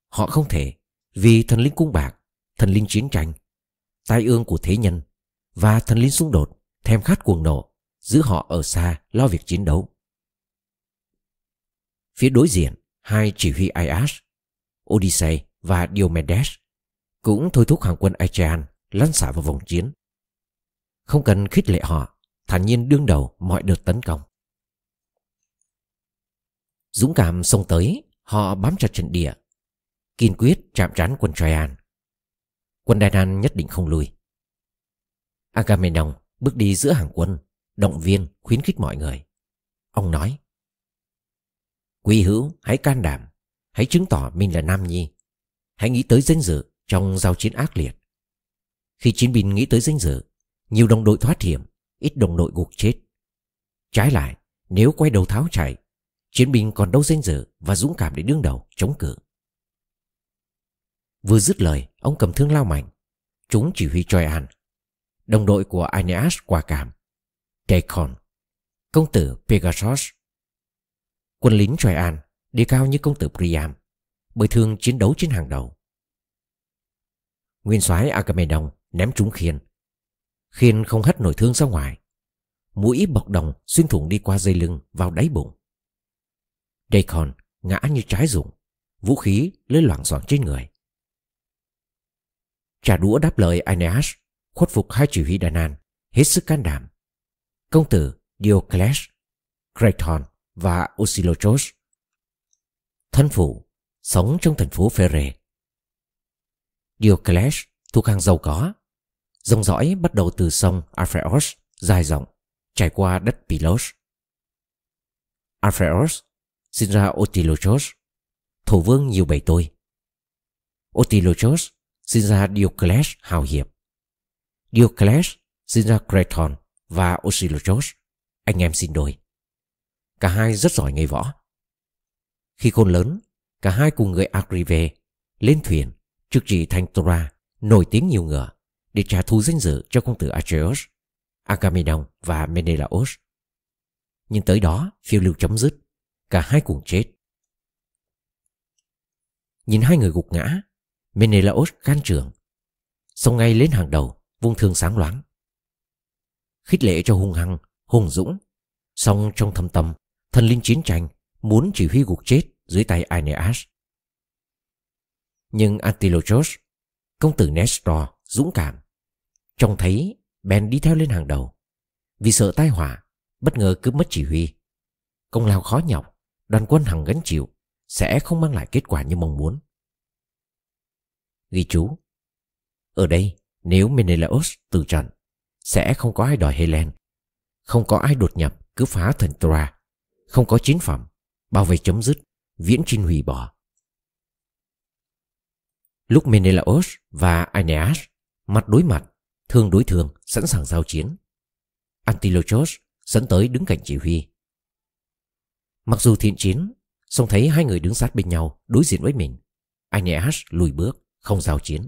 Họ không thể, vì thần linh cung bạc, thần linh chiến tranh, tai ương của thế nhân và thần linh xung đột, thèm khát cuồng nộ, giữ họ ở xa lo việc chiến đấu. Phía đối diện, hai chỉ huy Ias, Odyssey và Diomedes cũng thôi thúc hàng quân Aegean lăn xả vào vòng chiến. Không cần khích lệ họ, thản nhiên đương đầu mọi đợt tấn công. Dũng cảm xông tới, họ bám chặt trận địa, kiên quyết chạm trán quân Troyan. Quân Đan nhất định không lùi. Agamemnon bước đi giữa hàng quân, động viên, khuyến khích mọi người. Ông nói, Quý hữu, hãy can đảm, hãy chứng tỏ mình là nam nhi. Hãy nghĩ tới danh dự trong giao chiến ác liệt. Khi chiến binh nghĩ tới danh dự, nhiều đồng đội thoát hiểm, ít đồng đội gục chết. Trái lại, nếu quay đầu tháo chạy, chiến binh còn đâu danh dự và dũng cảm để đương đầu, chống cự. Vừa dứt lời, ông cầm thương lao mạnh. Chúng chỉ huy Troyan. Đồng đội của Aeneas quả cảm. Deacon, công tử Pegasus. Quân lính Troyan đi cao như công tử Priam, bởi thường chiến đấu trên hàng đầu. Nguyên soái Agamemnon ném trúng khiên. Khiên không hất nổi thương ra ngoài. Mũi bọc đồng xuyên thủng đi qua dây lưng vào đáy bụng. Deacon ngã như trái rụng, vũ khí lơi loảng xoảng trên người. Trả đũa đáp lời Aeneas, khuất phục hai chỉ huy Đà Nàn, hết sức can đảm. Công tử Diocles, Creton và Osilochos. Thân phụ, sống trong thành phố Phere. Diocles thuộc hàng giàu có. Dòng dõi bắt đầu từ sông Alpheos dài rộng, trải qua đất Pylos. Alpheos sinh ra Otilochos, thổ vương nhiều bầy tôi. Otilochos sinh ra Diocles hào hiệp. Diocles sinh ra Creton và Osilochos, anh em sinh đôi. Cả hai rất giỏi nghề võ. Khi khôn lớn, cả hai cùng người Agrive lên thuyền trước trị thành Tora nổi tiếng nhiều ngựa để trả thù danh dự cho công tử Acheos, Agamemnon và Menelaos. Nhưng tới đó phiêu lưu chấm dứt, cả hai cùng chết. Nhìn hai người gục ngã, Menelaos can trường, xông ngay lên hàng đầu, vung thương sáng loáng. Khích lệ cho hung hăng, hùng dũng, song trong thâm tâm, thần linh chiến tranh muốn chỉ huy gục chết dưới tay Aeneas. Nhưng Antilochos, công tử Nestor, dũng cảm, trông thấy bèn đi theo lên hàng đầu. Vì sợ tai họa, bất ngờ cướp mất chỉ huy. Công lao khó nhọc, đoàn quân hằng gánh chịu, sẽ không mang lại kết quả như mong muốn. Ghi chú Ở đây, nếu Menelaos từ trận, sẽ không có ai đòi Helen, không có ai đột nhập cứ phá thần Troa, không có chiến phẩm, bao vây chấm dứt, viễn trinh hủy bỏ. Lúc Menelaos và Aeneas mặt đối mặt, thương đối thương, sẵn sàng giao chiến. Antilochos dẫn tới đứng cạnh chỉ huy. Mặc dù thiện chiến, song thấy hai người đứng sát bên nhau đối diện với mình. Aeneas lùi bước, không giao chiến.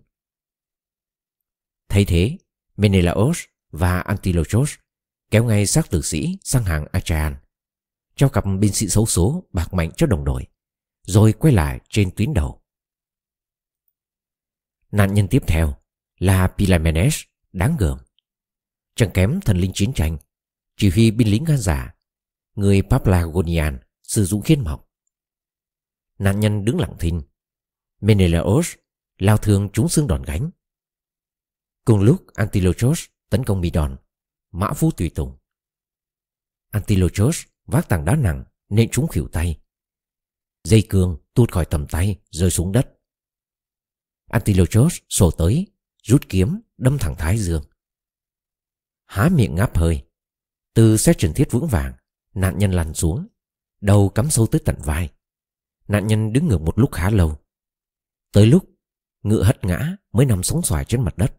Thấy thế, Menelaos và Antilochos kéo ngay xác tử sĩ sang hàng Achaean, cho cặp binh sĩ xấu số bạc mạnh cho đồng đội, rồi quay lại trên tuyến đầu. Nạn nhân tiếp theo là Pilamenes đáng gờm. Chẳng kém thần linh chiến tranh, chỉ huy binh lính gan giả, Người Paplagonian sử dụng khiên mọc. Nạn nhân đứng lặng thinh. Menelaos lao thương trúng xương đòn gánh. Cùng lúc Antilochos tấn công Midon, mã phu tùy tùng. antilochus vác tảng đá nặng nên trúng khỉu tay. Dây cương tuột khỏi tầm tay rơi xuống đất. antilochus sổ tới, rút kiếm đâm thẳng thái dương. Há miệng ngáp hơi. Từ xét trần thiết vững vàng, nạn nhân lăn xuống, đầu cắm sâu tới tận vai. Nạn nhân đứng ngược một lúc khá lâu. Tới lúc ngựa hất ngã mới nằm sống xoài trên mặt đất.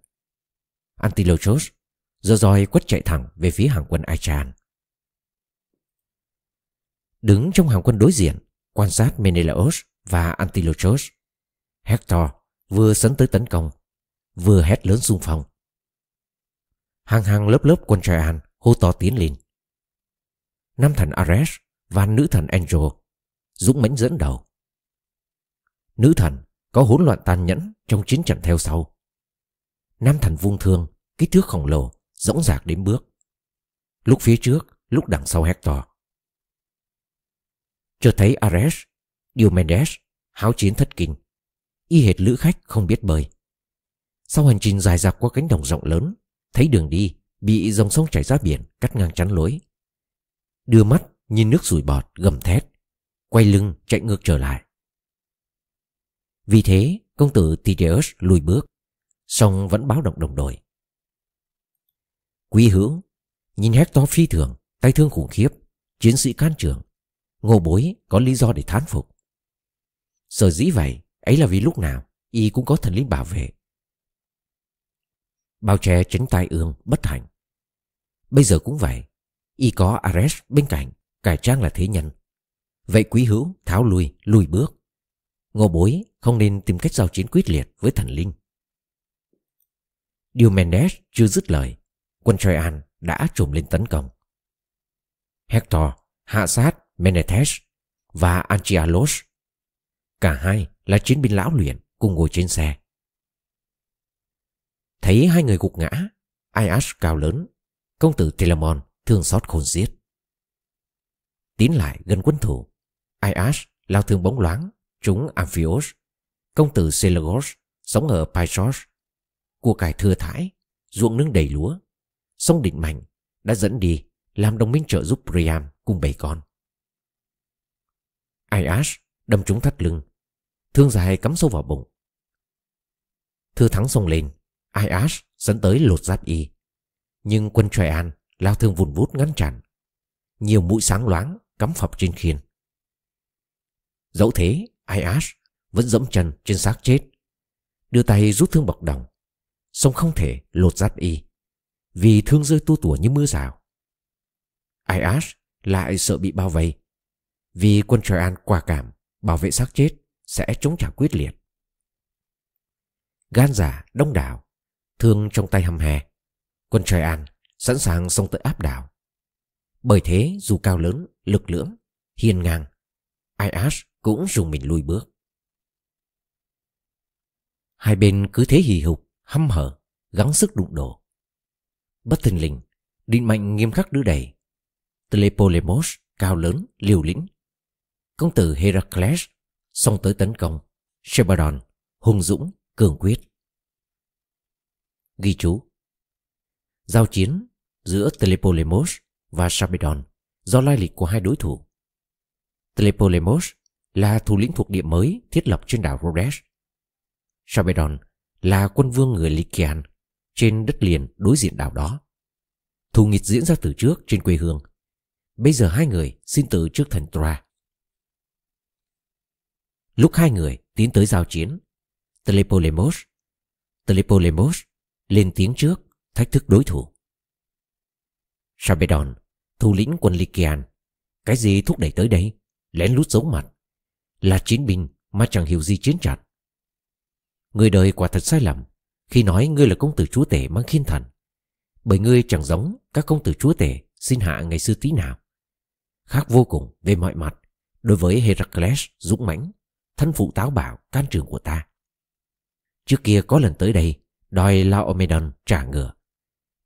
antilochus giơ roi quất chạy thẳng về phía hàng quân Aichan. Đứng trong hàng quân đối diện, quan sát Menelaos và Antilochos. Hector vừa sấn tới tấn công, vừa hét lớn xung phong. Hàng hàng lớp lớp quân Traian hô to tiến lên. Nam thần Ares và nữ thần Angel dũng mãnh dẫn đầu. Nữ thần có hỗn loạn tàn nhẫn trong chiến trận theo sau. Nam thần vung thương, kích thước khổng lồ, dõng dạc đến bước. Lúc phía trước, lúc đằng sau Hector. Chợt thấy Ares, Diomedes, háo chiến thất kinh. Y hệt lữ khách không biết bơi. Sau hành trình dài dạc qua cánh đồng rộng lớn, thấy đường đi bị dòng sông chảy ra biển cắt ngang chắn lối. Đưa mắt nhìn nước sủi bọt gầm thét, quay lưng chạy ngược trở lại. Vì thế, công tử Tydeus lùi bước, song vẫn báo động đồng đội. Quý hữu, nhìn Hector phi thường, tay thương khủng khiếp, chiến sĩ can trường, ngô bối có lý do để thán phục. Sở dĩ vậy, ấy là vì lúc nào y cũng có thần linh bảo vệ. Bao che tránh tai ương, bất hạnh. Bây giờ cũng vậy, y có Ares bên cạnh, cải trang là thế nhân. Vậy quý hữu tháo lui, lùi bước. Ngô bối không nên tìm cách giao chiến quyết liệt với thần linh. Diomedes chưa dứt lời, quân Troyan đã trùm lên tấn công. Hector hạ sát Menetes và Anchialos. Cả hai là chiến binh lão luyện cùng ngồi trên xe. Thấy hai người gục ngã, Aias cao lớn, công tử Telamon thương xót khôn xiết. Tiến lại gần quân thủ, Aias lao thương bóng loáng, trúng Amphios, công tử Selagos sống ở Pysos. Của cải thừa thải, ruộng nương đầy lúa, sông định mạnh đã dẫn đi làm đồng minh trợ giúp Priam cùng bảy con. Ayash đâm trúng thắt lưng, thương dài cắm sâu vào bụng. Thư thắng xông lên, Ayash dẫn tới lột giáp y. Nhưng quân Troyan lao thương vùn vút ngăn chặn. Nhiều mũi sáng loáng cắm phập trên khiên. Dẫu thế, Ayash vẫn dẫm chân trên xác chết. Đưa tay rút thương bọc đồng. song không thể lột giáp y. Vì thương rơi tu tủa như mưa rào. Aias lại sợ bị bao vây. Vì quân Troyan quả cảm bảo vệ xác chết sẽ chống trả quyết liệt. Gan giả đông đảo thương trong tay hầm hè. Quân trời an sẵn sàng xông tới áp đảo. Bởi thế dù cao lớn, lực lưỡng, hiền ngang, Aias cũng dùng mình lùi bước. Hai bên cứ thế hì hục, hăm hở, gắng sức đụng đổ. Bất thình lình, định mạnh nghiêm khắc đưa đẩy. Tlepolemos cao lớn, liều lĩnh. Công tử Heracles xông tới tấn công. Shebadon hùng dũng, cường quyết. Ghi chú Giao chiến giữa Tlepolemos và Shebadon do lai lịch của hai đối thủ. Tlepolemos là thủ lĩnh thuộc địa mới thiết lập trên đảo Rhodes. Shebadon là quân vương người Lycian trên đất liền đối diện đảo đó. Thù nghịch diễn ra từ trước trên quê hương. Bây giờ hai người xin từ trước thành Tra. Lúc hai người tiến tới giao chiến, Tlepolemos, Tlepolemos lên tiếng trước, thách thức đối thủ. sabedon thủ lĩnh quân Lycian, cái gì thúc đẩy tới đây? Lén lút giấu mặt. Là chiến binh mà chẳng hiểu gì chiến trận. Người đời quả thật sai lầm khi nói ngươi là công tử chúa tể mang khiên thần. Bởi ngươi chẳng giống các công tử chúa tể xin hạ ngày xưa tí nào. Khác vô cùng về mọi mặt đối với Heracles dũng mãnh, thân phụ táo bạo can trường của ta. Trước kia có lần tới đây đòi Laomedon trả ngựa.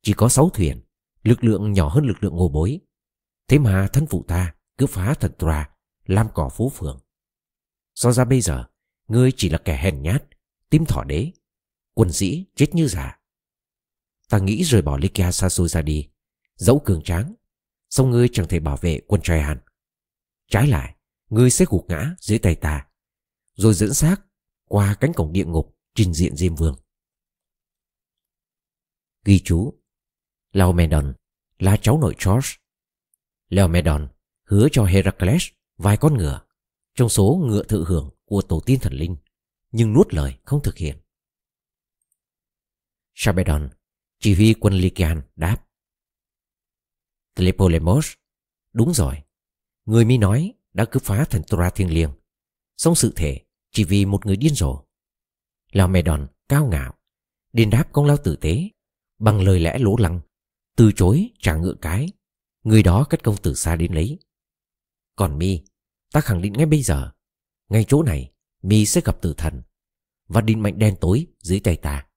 Chỉ có sáu thuyền, lực lượng nhỏ hơn lực lượng ngô bối. Thế mà thân phụ ta cứ phá thần tòa, làm cỏ phố phường. So ra bây giờ, ngươi chỉ là kẻ hèn nhát, tim thỏ đế, quân sĩ chết như giả. Ta nghĩ rồi bỏ Lykia xa xôi ra đi, dẫu cường tráng, song ngươi chẳng thể bảo vệ quân Traian. Trái lại, ngươi sẽ gục ngã dưới tay ta, rồi dẫn xác qua cánh cổng địa ngục trình diện Diêm Vương. Ghi chú Laomedon là cháu nội George. Laomedon hứa cho Heracles vài con ngựa trong số ngựa thự hưởng của tổ tiên thần linh nhưng nuốt lời không thực hiện. Sabedon chỉ huy quân Lycian đáp. Tlepolemos Đúng rồi. Người mi nói đã cướp phá thần Tora thiên liêng, Xong sự thể chỉ vì một người điên rồ. Laomedon cao ngạo điên đáp công lao tử tế, Bằng lời lẽ lỗ lăng, Từ chối trả ngựa cái. Người đó cất công từ xa đến lấy. Còn mi, Ta khẳng định ngay bây giờ, Ngay chỗ này mi sẽ gặp tử thần Và định mạnh đen tối dưới tay ta.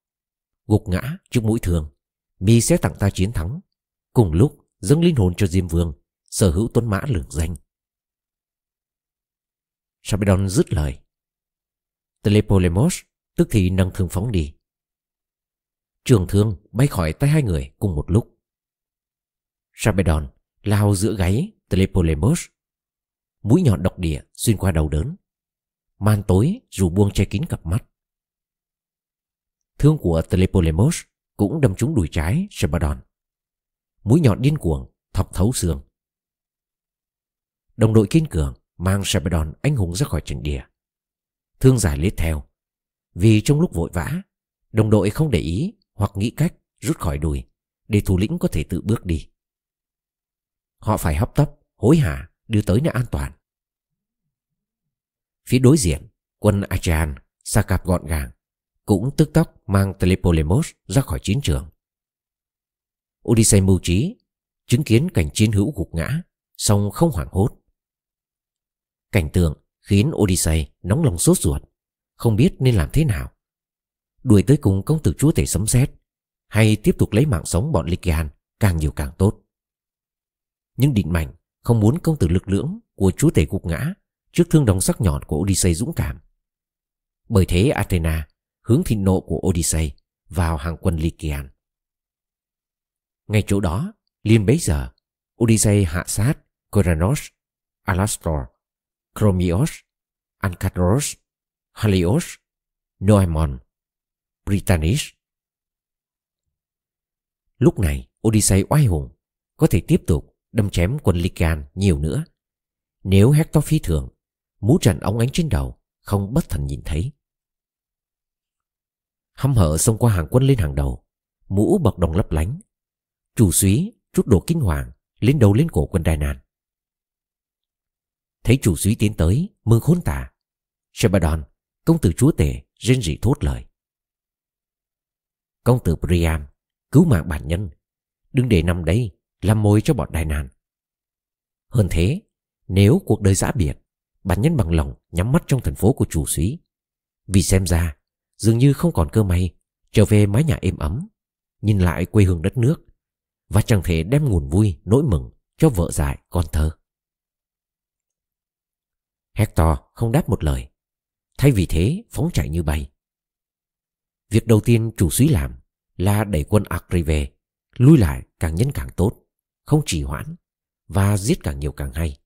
Gục ngã trước mũi thường, mi sẽ tặng ta chiến thắng. Cùng lúc dâng linh hồn cho Diêm Vương Sở hữu tuấn mã lường danh. Sabedon dứt lời. Telepolemos tức thì nâng thương phóng đi. Trường thương bay khỏi tay hai người cùng một lúc. Sabedon lao giữa gáy Telepolemos. Mũi nhọn độc địa xuyên qua đầu đớn. Man tối dù buông che kín cặp mắt. Thương của Telepolemos cũng đâm trúng đùi trái Sabedon Mũi nhọn điên cuồng thọc thấu xương. Đồng đội kiên cường mang Sabedon anh hùng ra khỏi trận địa. Thương giải lết theo. Vì trong lúc vội vã Đồng đội không để ý hoặc nghĩ cách rút khỏi đùi Để thủ lĩnh có thể tự bước đi. Họ phải hấp tấp, hối hả đưa tới nơi an toàn. Phía đối diện Quân Achan cạp gọn gàng. Cũng tức tốc mang Telepolemos ra khỏi chiến trường. Odyssey mưu trí, Chứng kiến cảnh chiến hữu gục ngã, song không hoảng hốt. Cảnh tượng khiến Odyssey nóng lòng sốt ruột, Không biết nên làm thế nào. Đuổi tới cùng công tử chúa tể sấm sét, Hay tiếp tục lấy mạng sống bọn Lycian Càng nhiều càng tốt. Nhưng định mạnh không muốn công tử lực lưỡng Của chúa tể gục ngã Trước thương đồng sắc nhọn của Odyssey dũng cảm. Bởi thế Athena hướng thịnh nộ của Odyssey vào hàng quân Lycian. Ngay chỗ đó, liền bấy giờ, Odyssey hạ sát Coranos, Alastor, Chromios, Ancadros, Halios, Noemon, Britannis. Lúc này, Odyssey oai hùng có thể tiếp tục đâm chém quân Lycan nhiều nữa. Nếu Hector phi thường, mũ trần ống ánh trên đầu không bất thần nhìn thấy. Hăm hở xông qua hàng quân lên hàng đầu, mũ bọc đồng lấp lánh. Chủ suý chút đồ kinh hoàng lên đầu lên cổ quân Đài Nàn. Thấy chủ suý tiến tới, mừng khốn tả. Shebadon, công tử chúa tể, rên rỉ thốt lời. Công tử Priam, cứu mạng bản nhân, đừng để nằm đây, làm mồi cho bọn Đài Nàn. Hơn thế, nếu cuộc đời giã biệt, bản nhân bằng lòng nhắm mắt trong thành phố của chủ suý. Vì xem ra, dường như không còn cơ may trở về mái nhà êm ấm, nhìn lại quê hương đất nước và chẳng thể đem nguồn vui, nỗi mừng cho vợ dại con thơ. Hector không đáp một lời, thay vì thế phóng chạy như bay. Việc đầu tiên chủ suý làm là đẩy quân Acre về, lui lại càng nhân càng tốt, không trì hoãn và giết càng nhiều càng hay.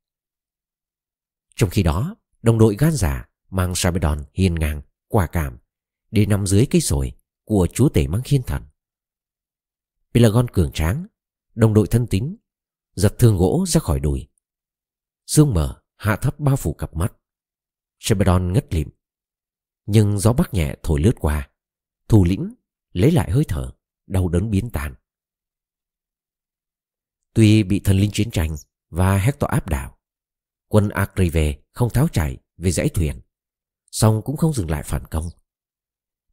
Trong khi đó, đồng đội gan giả mang Sabedon hiên ngang, quả cảm để nằm dưới cây sồi của chúa tể mang khiên thần. Pelagon cường tráng, đồng đội thân tín, giật thương gỗ ra khỏi đùi. Sương mờ hạ thấp bao phủ cặp mắt. Shepardon ngất lịm. Nhưng gió bắc nhẹ thổi lướt qua. Thủ lĩnh lấy lại hơi thở, đau đớn biến tàn. Tuy bị thần linh chiến tranh và Hector áp đảo, quân Akrive không tháo chạy về dãy thuyền, song cũng không dừng lại phản công.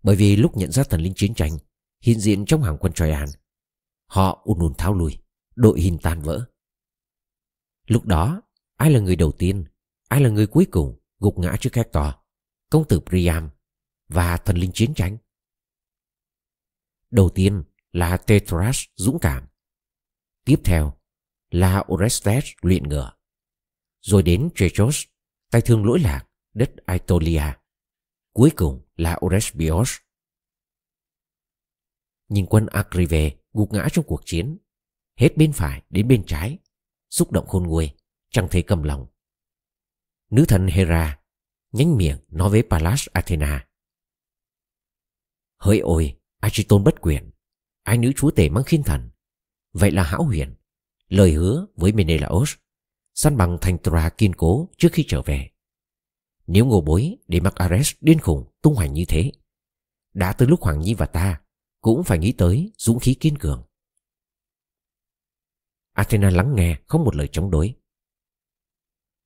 Bởi vì lúc nhận ra thần linh chiến tranh hiện diện trong hàng quân Troyan, họ ùn ùn tháo lui, đội hình tan vỡ. Lúc đó, ai là người đầu tiên, ai là người cuối cùng gục ngã trước Hector, công tử Priam và thần linh chiến tranh? Đầu tiên là Tetras dũng cảm. Tiếp theo là Orestes luyện ngựa. Rồi đến Trechos, tay thương lỗi lạc, đất Aetolia. Cuối cùng là Oresbios. Nhìn quân Agrive gục ngã trong cuộc chiến, hết bên phải đến bên trái, xúc động khôn nguôi, chẳng thể cầm lòng. Nữ thần Hera nhánh miệng nói với Pallas Athena. Hỡi ôi, Achiton bất quyền, ai nữ chúa tể mang khiên thần. Vậy là hão huyền, lời hứa với Menelaos, săn bằng thành Tra kiên cố trước khi trở về. Nếu ngô bối để mặc Ares điên khùng tung hoành như thế, đã tới lúc Hoàng Nhi và ta cũng phải nghĩ tới dũng khí kiên cường. Athena lắng nghe không một lời chống đối.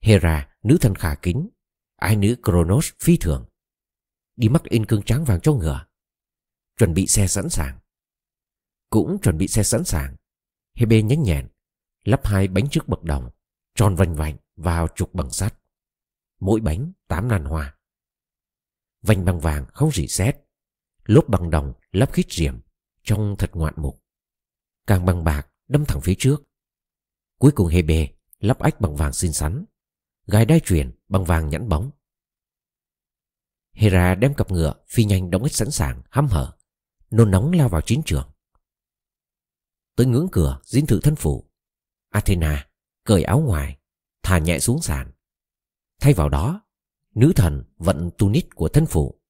Hera, nữ thần khả kính, ai nữ Kronos phi thường, đi mắc in cương tráng vàng cho ngựa, chuẩn bị xe sẵn sàng. Cũng chuẩn bị xe sẵn sàng, Hebe nhánh nhẹn, lắp hai bánh trước bậc đồng, tròn vành vành vào trục bằng sắt. Mỗi bánh tám nan hoa. Vành bằng vàng không rỉ sét, lốp bằng đồng lắp khít diềm trông thật ngoạn mục. Càng bằng bạc đâm thẳng phía trước. Cuối cùng Hebe lắp ách bằng vàng xinh xắn, gài đai truyền bằng vàng nhẵn bóng. Hera đem cặp ngựa phi nhanh đóng ích sẵn sàng, hăm hở, nôn nóng lao vào chiến trường. Tới ngưỡng cửa dinh thự thân phủ, Athena cởi áo ngoài, thả nhẹ xuống sàn. Thay vào đó, nữ thần vận tunic của thân phụ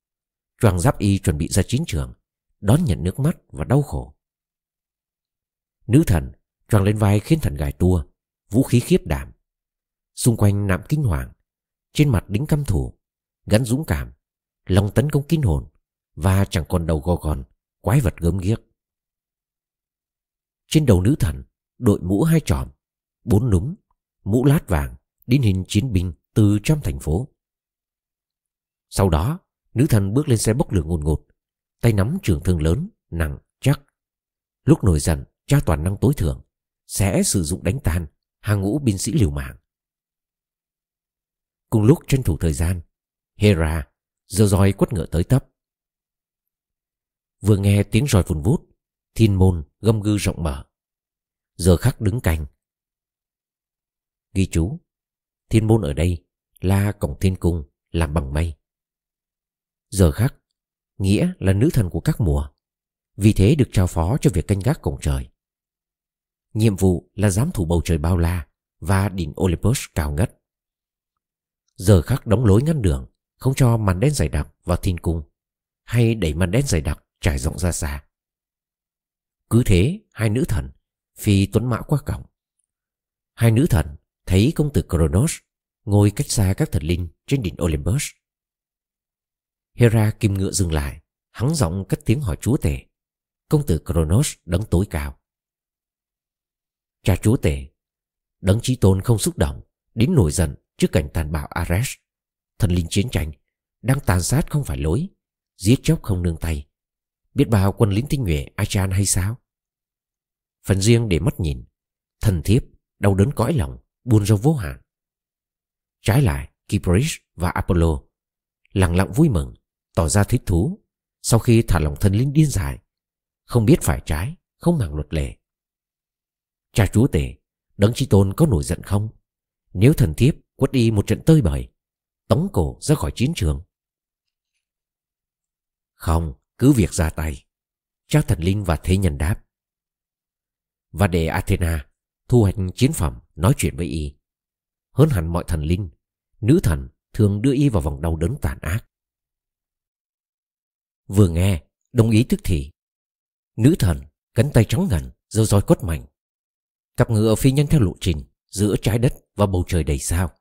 choàng giáp y chuẩn bị ra chiến trường, đón nhận nước mắt và đau khổ. Nữ thần choàng lên vai khiến thần gài tua, vũ khí khiếp đảm. Xung quanh nạm kinh hoàng, trên mặt đính căm thủ, gắn dũng cảm, lòng tấn công kinh hồn và chẳng còn đầu gò gòn, quái vật gớm ghiếc. Trên đầu nữ thần, đội mũ hai tròm, bốn núm, mũ lát vàng, đến hình chiến binh từ trong thành phố. Sau đó, nữ thần bước lên xe bốc lửa ngùn ngụt, tay nắm trường thương lớn, nặng, chắc. Lúc nổi giận, tra toàn năng tối thượng, sẽ sử dụng đánh tan hàng ngũ binh sĩ liều mạng. Cùng lúc tranh thủ thời gian, Hera giờ roi quất ngựa tới tấp. Vừa nghe tiếng roi vùn vút, thiên môn gâm gư rộng mở. Giờ khắc đứng canh. Ghi chú, thiên môn ở đây là cổng thiên cung làm bằng mây. Giờ khắc, nghĩa là nữ thần của các mùa, vì thế được trao phó cho việc canh gác cổng trời. Nhiệm vụ là giám thủ bầu trời bao la và đỉnh Olympus cao ngất. Giờ khắc đóng lối ngăn đường, không cho màn đen dày đặc vào thiên cung, hay đẩy màn đen dày đặc trải rộng ra xa. Cứ thế, hai nữ thần phi tuấn mã qua cổng. Hai nữ thần thấy công tử Kronos ngồi cách xa các thần linh trên đỉnh Olympus. Hera kim ngựa dừng lại, hắn giọng cất tiếng hỏi chúa tể. Công tử Kronos đấng tối cao. Cha chúa tể, đấng trí tôn không xúc động, đến nổi giận trước cảnh tàn bạo Ares, thần linh chiến tranh, đang tàn sát không phải lối, giết chóc không nương tay. Biết bao quân lính tinh nhuệ Achan hay sao? Phần riêng để mắt nhìn, thần thiếp, đau đớn cõi lòng, buôn rau vô hạn. Trái lại, Kipris và Apollo lặng lặng vui mừng, tỏ ra thích thú sau khi thả lòng thần linh điên dại, không biết phải trái, không màng luật lệ. Cha chúa tể, đấng chi tôn có nổi giận không? Nếu thần thiếp quất đi một trận tơi bời, tống cổ ra khỏi chiến trường. Không, cứ việc ra tay. Cha thần linh và thế nhân đáp. Và để Athena thu hoạch chiến phẩm nói chuyện với y. Hơn hẳn mọi thần linh, nữ thần thường đưa y vào vòng đau đớn tàn ác. Vừa nghe, đồng ý tức thì. Nữ thần cánh tay trắng ngần, giơ roi quất mạnh. Cặp ngựa phi nhanh theo lộ trình giữa trái đất và bầu trời đầy sao.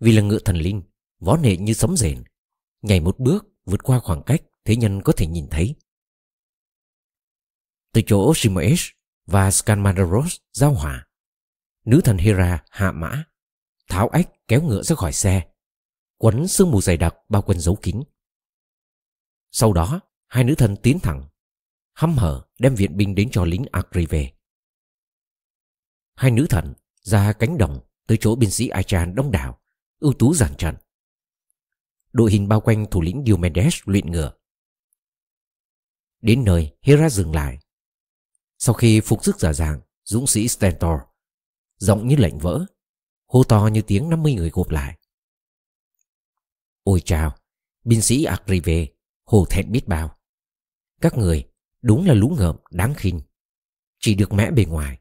Vì là ngựa thần linh, võ nệ như sấm rền, nhảy một bước vượt qua khoảng cách thế nhân có thể nhìn thấy. Từ chỗ Simoes và Scanmandaros giao hòa, nữ thần Hera hạ mã, tháo ách kéo ngựa ra khỏi xe, quấn sương mù dày đặc bao quanh dấu kín. Sau đó, hai nữ thần tiến thẳng, hăm hở đem viện binh đến cho lính Agri về. Hai nữ thần ra cánh đồng tới chỗ binh sĩ Achan đông đảo, ưu tú giản trận. Đội hình bao quanh thủ lĩnh Diomedes luyện ngựa. Đến nơi, Hera dừng lại. Sau khi phục sức giả dạng dũng sĩ Stentor, rộng như lệnh vỡ, hô to như tiếng 50 người gộp lại. Ôi chào, binh sĩ Agrive, hồ thẹn biết bao. Các người đúng là lũ ngợm đáng khinh, chỉ được mẽ bề ngoài.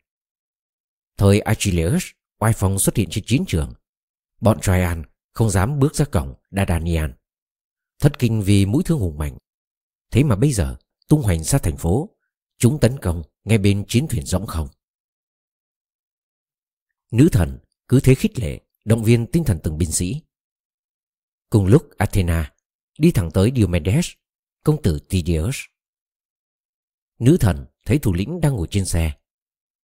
Thời Achilles oai phong xuất hiện trên chiến trường, bọn Traian không dám bước ra cổng Dardanian. Thất kinh vì mũi thương hùng mạnh. Thế mà bây giờ tung hoành sát thành phố, chúng tấn công ngay bên chiến thuyền rỗng không. Nữ thần cứ thế khích lệ, động viên tinh thần từng binh sĩ. Cùng lúc Athena đi thẳng tới Diomedes, công tử Tydeus. Nữ thần thấy thủ lĩnh đang ngồi trên xe,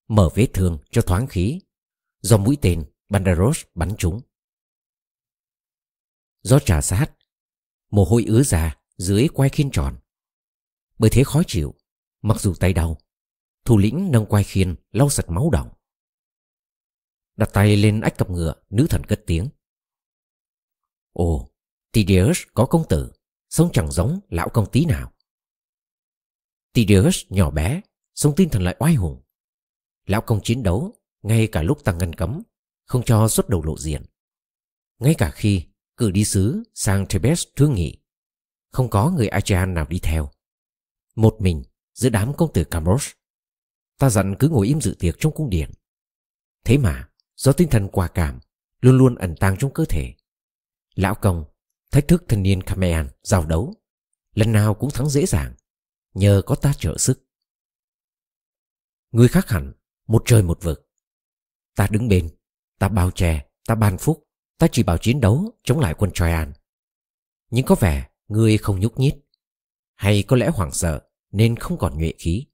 mở vết thương cho thoáng khí, do mũi tên Bandaros bắn trúng. Do trà sát, mồ hôi ứa ra dưới quai khiên tròn. Bởi thế khó chịu, mặc dù tay đau, thủ lĩnh nâng quai khiên lau sạch máu đỏng Đặt tay lên ách cặp ngựa, nữ thần cất tiếng. Ồ, Tydeus có công tử, sống chẳng giống lão công tí nào. Tydeus nhỏ bé, sống tinh thần lại oai hùng. Lão công chiến đấu, ngay cả lúc ta ngăn cấm, không cho xuất đầu lộ diện. Ngay cả khi cử đi sứ sang Thebes thương nghị, không có người Achaean nào đi theo. Một mình giữa đám công tử Camros, ta dặn cứ ngồi im dự tiệc trong cung điện. Thế mà, do tinh thần quả cảm luôn luôn ẩn tàng trong cơ thể, lão công thách thức thanh niên Kamean giao đấu, lần nào cũng thắng dễ dàng, nhờ có ta trợ sức. Người khác hẳn, một trời một vực. Ta đứng bên, ta bao che, ta ban phúc, ta chỉ bảo chiến đấu chống lại quân Troyan. Nhưng có vẻ người không nhúc nhích, hay có lẽ hoảng sợ nên không còn nhuệ khí.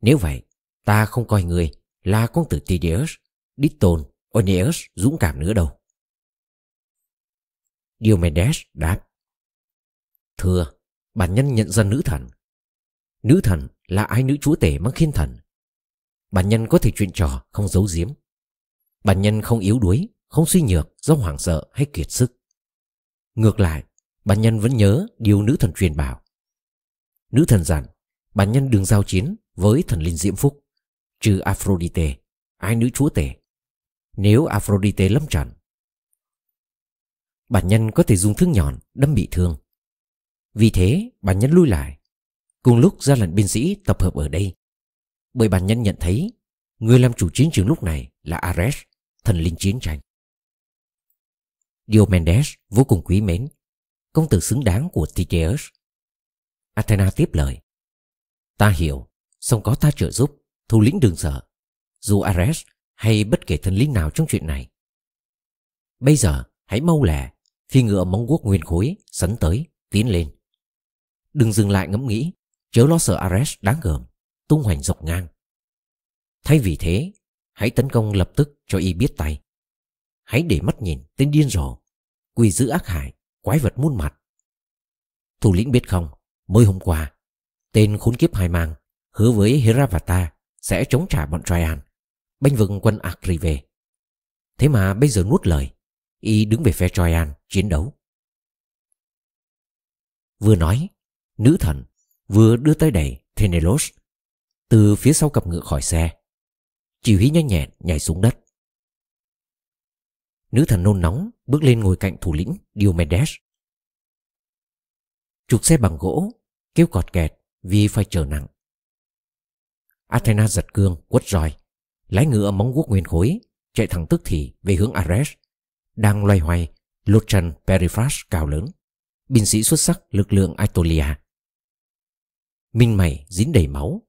Nếu vậy, ta không coi người là công tử Tidius Ditton, Oneus dũng cảm nữa đâu. Diomedes đáp Thưa, bản nhân nhận ra nữ thần. Nữ thần là ai nữ chúa tể mang khiên thần. Bản nhân có thể chuyện trò không giấu giếm. Bản nhân không yếu đuối, không suy nhược do hoảng sợ hay kiệt sức. Ngược lại, bản nhân vẫn nhớ điều nữ thần truyền bảo. Nữ thần dặn, bản nhân đừng giao chiến với thần linh diễm phúc, trừ Aphrodite, ai nữ chúa tể. Nếu Aphrodite lâm trận, bản nhân có thể dùng thương nhọn đâm bị thương. Vì thế, bản nhân lui lại. Cùng lúc ra lệnh binh sĩ tập hợp ở đây. Bởi bản nhân nhận thấy người làm chủ chiến trường lúc này là Ares, thần linh chiến tranh. Diomedes vô cùng quý mến, công tử xứng đáng của Tycheus. Athena tiếp lời. Ta hiểu, song có ta trợ giúp, thủ lĩnh đừng sợ. Dù Ares hay bất kể thần linh nào trong chuyện này. Bây giờ, hãy mau lẹ Phi ngựa móng guốc nguyên khối Sấn tới, tiến lên. Đừng dừng lại ngẫm nghĩ Chớ lo sợ Ares đáng gờm Tung hoành dọc ngang. Thay vì thế Hãy tấn công lập tức cho y biết tay. Hãy để mắt nhìn tên điên rồ Quỳ giữ ác hại Quái vật muôn mặt. Thủ lĩnh biết không Mới hôm qua Tên khốn kiếp hai mang Hứa với Heravata Sẽ chống trả bọn Traian Banh vực quân Akri về. Thế mà bây giờ nuốt lời, Y đứng về phe Troyan chiến đấu. Vừa nói, Nữ thần vừa đưa tay đẩy Thenelos Từ phía sau cặp ngựa khỏi xe. Chỉ huy nhanh nhẹn nhảy xuống đất. Nữ thần nôn nóng bước lên ngồi cạnh thủ lĩnh Diomedes. Trục xe bằng gỗ, Kêu cọt kẹt vì phải chở nặng. Athena giật cương, quất roi. Lái ngựa móng guốc nguyên khối Chạy thẳng tức thì về hướng Ares đang loay hoay Lotran Periphas cao lớn, binh sĩ xuất sắc lực lượng Aetolia. Minh mày dính đầy máu,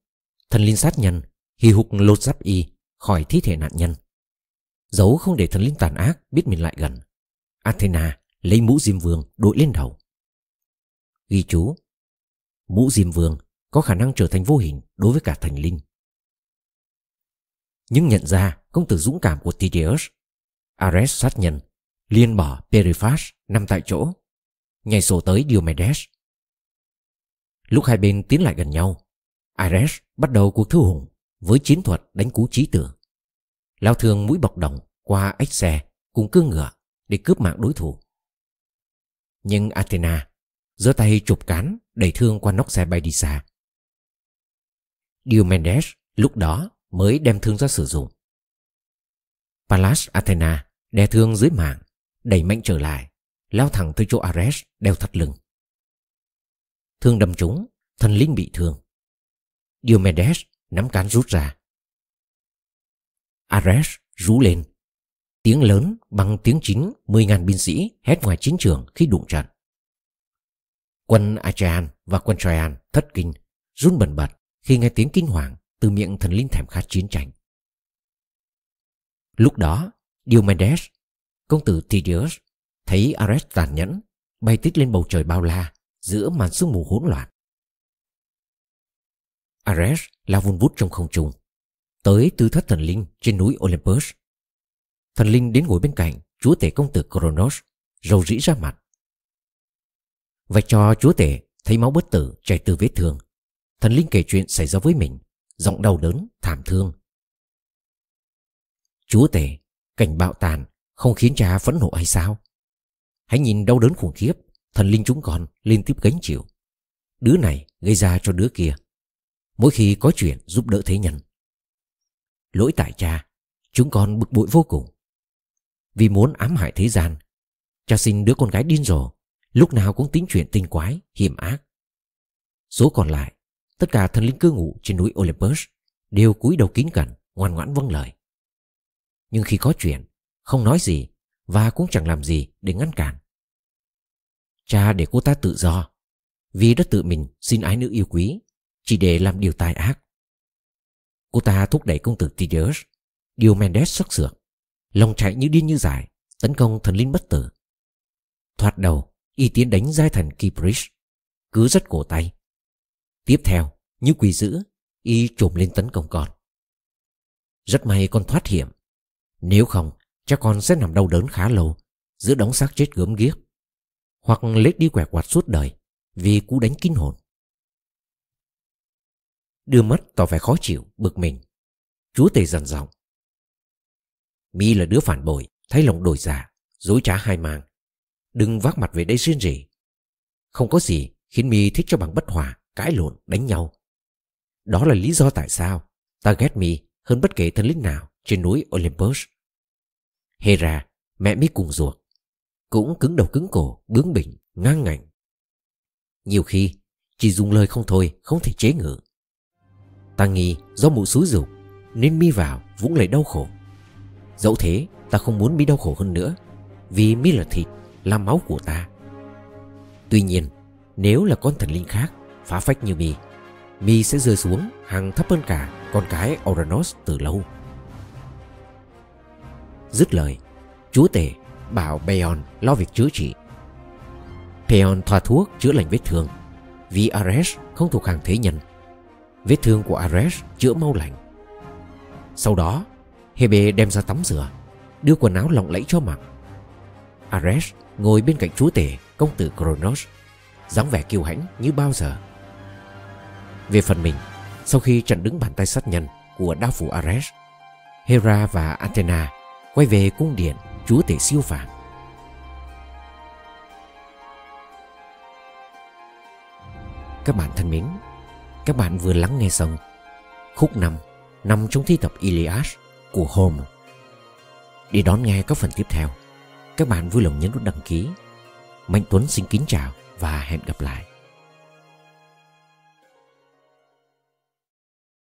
thần linh sát nhân hì hục lột giáp y khỏi thi thể nạn nhân. Giấu không để thần linh tàn ác biết mình lại gần. Athena lấy mũ diêm vương đội lên đầu. Ghi chú Mũ diêm vương có khả năng trở thành vô hình đối với cả thành linh. Nhưng nhận ra công tử dũng cảm của Tydeus, Ares sát nhân liền bỏ Periphas nằm tại chỗ, nhảy sổ tới Diomedes. Lúc hai bên tiến lại gần nhau, Ares bắt đầu cuộc thư hùng với chiến thuật đánh cú trí tử. Lao thường mũi bọc đồng qua ếch xe cùng cương ngựa để cướp mạng đối thủ. Nhưng Athena giơ tay chụp cán đẩy thương qua nóc xe bay đi xa. Diomedes lúc đó mới đem thương ra sử dụng. Pallas Athena đè thương dưới mạng, đẩy mạnh trở lại, lao thẳng tới chỗ Ares đeo thắt lưng. Thương đâm trúng, thần linh bị thương. Diomedes nắm cán rút ra. Ares rú lên. Tiếng lớn bằng tiếng chín mười ngàn binh sĩ hét ngoài chiến trường khi đụng trận. Quân Achaean và quân Troyan thất kinh, run bần bật khi nghe tiếng kinh hoàng từ miệng thần linh thèm khát chiến tranh. Lúc đó, Diomedes, công tử Tydeus, thấy Ares tàn nhẫn, bay tít lên bầu trời bao la giữa màn sương mù hỗn loạn. Ares lao vun vút trong không trung, tới tư thất thần linh trên núi Olympus. Thần linh đến ngồi bên cạnh chúa tể công tử Kronos, rầu rĩ ra mặt. Vạch cho chúa tể thấy máu bất tử chảy từ vết thương. Thần linh kể chuyện xảy ra với mình, giọng đau đớn, thảm thương. Chúa tể, cảnh bạo tàn không khiến cha phẫn nộ hay sao? Hãy nhìn đau đớn khủng khiếp, thần linh chúng con liên tiếp gánh chịu. Đứa này gây ra cho đứa kia. Mỗi khi có chuyện giúp đỡ thế nhân. Lỗi tại cha, chúng con bực bội vô cùng. Vì muốn ám hại thế gian, cha sinh đứa con gái điên rồ, lúc nào cũng tính chuyện tinh quái, hiểm ác. Số còn lại, tất cả thần linh cư ngụ trên núi Olympus đều cúi đầu kính cẩn, ngoan ngoãn vâng lời. Nhưng khi có chuyện, không nói gì và cũng chẳng làm gì để ngăn cản. Cha để cô ta tự do vì đã tự mình xin ái nữ yêu quý chỉ để làm điều tai ác. Cô ta thúc đẩy công tử Tydeus, điều Mendes sắc sược, lòng chạy như điên như dại, tấn công thần linh bất tử. Thoạt đầu, y tiến đánh giai thần Kipris, cứ rất cổ tay. Tiếp theo, như quỷ dữ, y trồm lên tấn công con. Rất may con thoát hiểm. Nếu không, chắc con sẽ nằm đau đớn khá lâu giữa đống xác chết gớm ghiếc hoặc lết đi quẻ quạt suốt đời vì cú đánh kinh hồn. Đưa mắt tỏ vẻ khó chịu, bực mình. Chúa tề dần giọng. Mi là đứa phản bội, thấy lòng đổi giả, dối trá hai mang. Đừng vác mặt về đây xuyên rỉ. Không có gì khiến Mi thích cho bằng bất hòa, cãi lộn, đánh nhau. Đó là lý do tại sao ta ghét Mi hơn bất kể thần linh nào trên núi Olympus. Hera, mẹ Mi cùng ruột, cũng cứng đầu cứng cổ, bướng bỉnh, ngang ngạnh. Nhiều khi, chỉ dùng lời không thôi không thể chế ngự. Ta nghi do mụ xúi dục nên mi vào vũng lấy đau khổ. Dẫu thế, ta không muốn mi đau khổ hơn nữa vì mi là thịt, là máu của ta. Tuy nhiên, nếu là con thần linh khác phá phách như mi, mi sẽ rơi xuống hàng thấp hơn cả con cái Oranos từ lâu. Dứt lời, chúa tể bảo Beon lo việc chữa trị. Peon thoa thuốc chữa lành vết thương vì Ares không thuộc hàng thế nhân. Vết thương của Ares chữa mau lành. Sau đó, Hebe đem ra tắm rửa, đưa quần áo lộng lẫy cho mặc. Ares ngồi bên cạnh chúa tể công tử Kronos, dáng vẻ kiêu hãnh như bao giờ. Về phần mình, sau khi chặn đứng bàn tay sát nhân của đao phủ Ares, Hera và Athena quay về cung điện chúa tể siêu phàm. Các bạn thân mến các bạn vừa lắng nghe xong khúc năm nằm trong thi tập Iliad của Homer. Để đón nghe các phần tiếp theo các bạn vui lòng nhấn nút đăng ký. Mạnh Tuấn xin kính chào và hẹn gặp lại.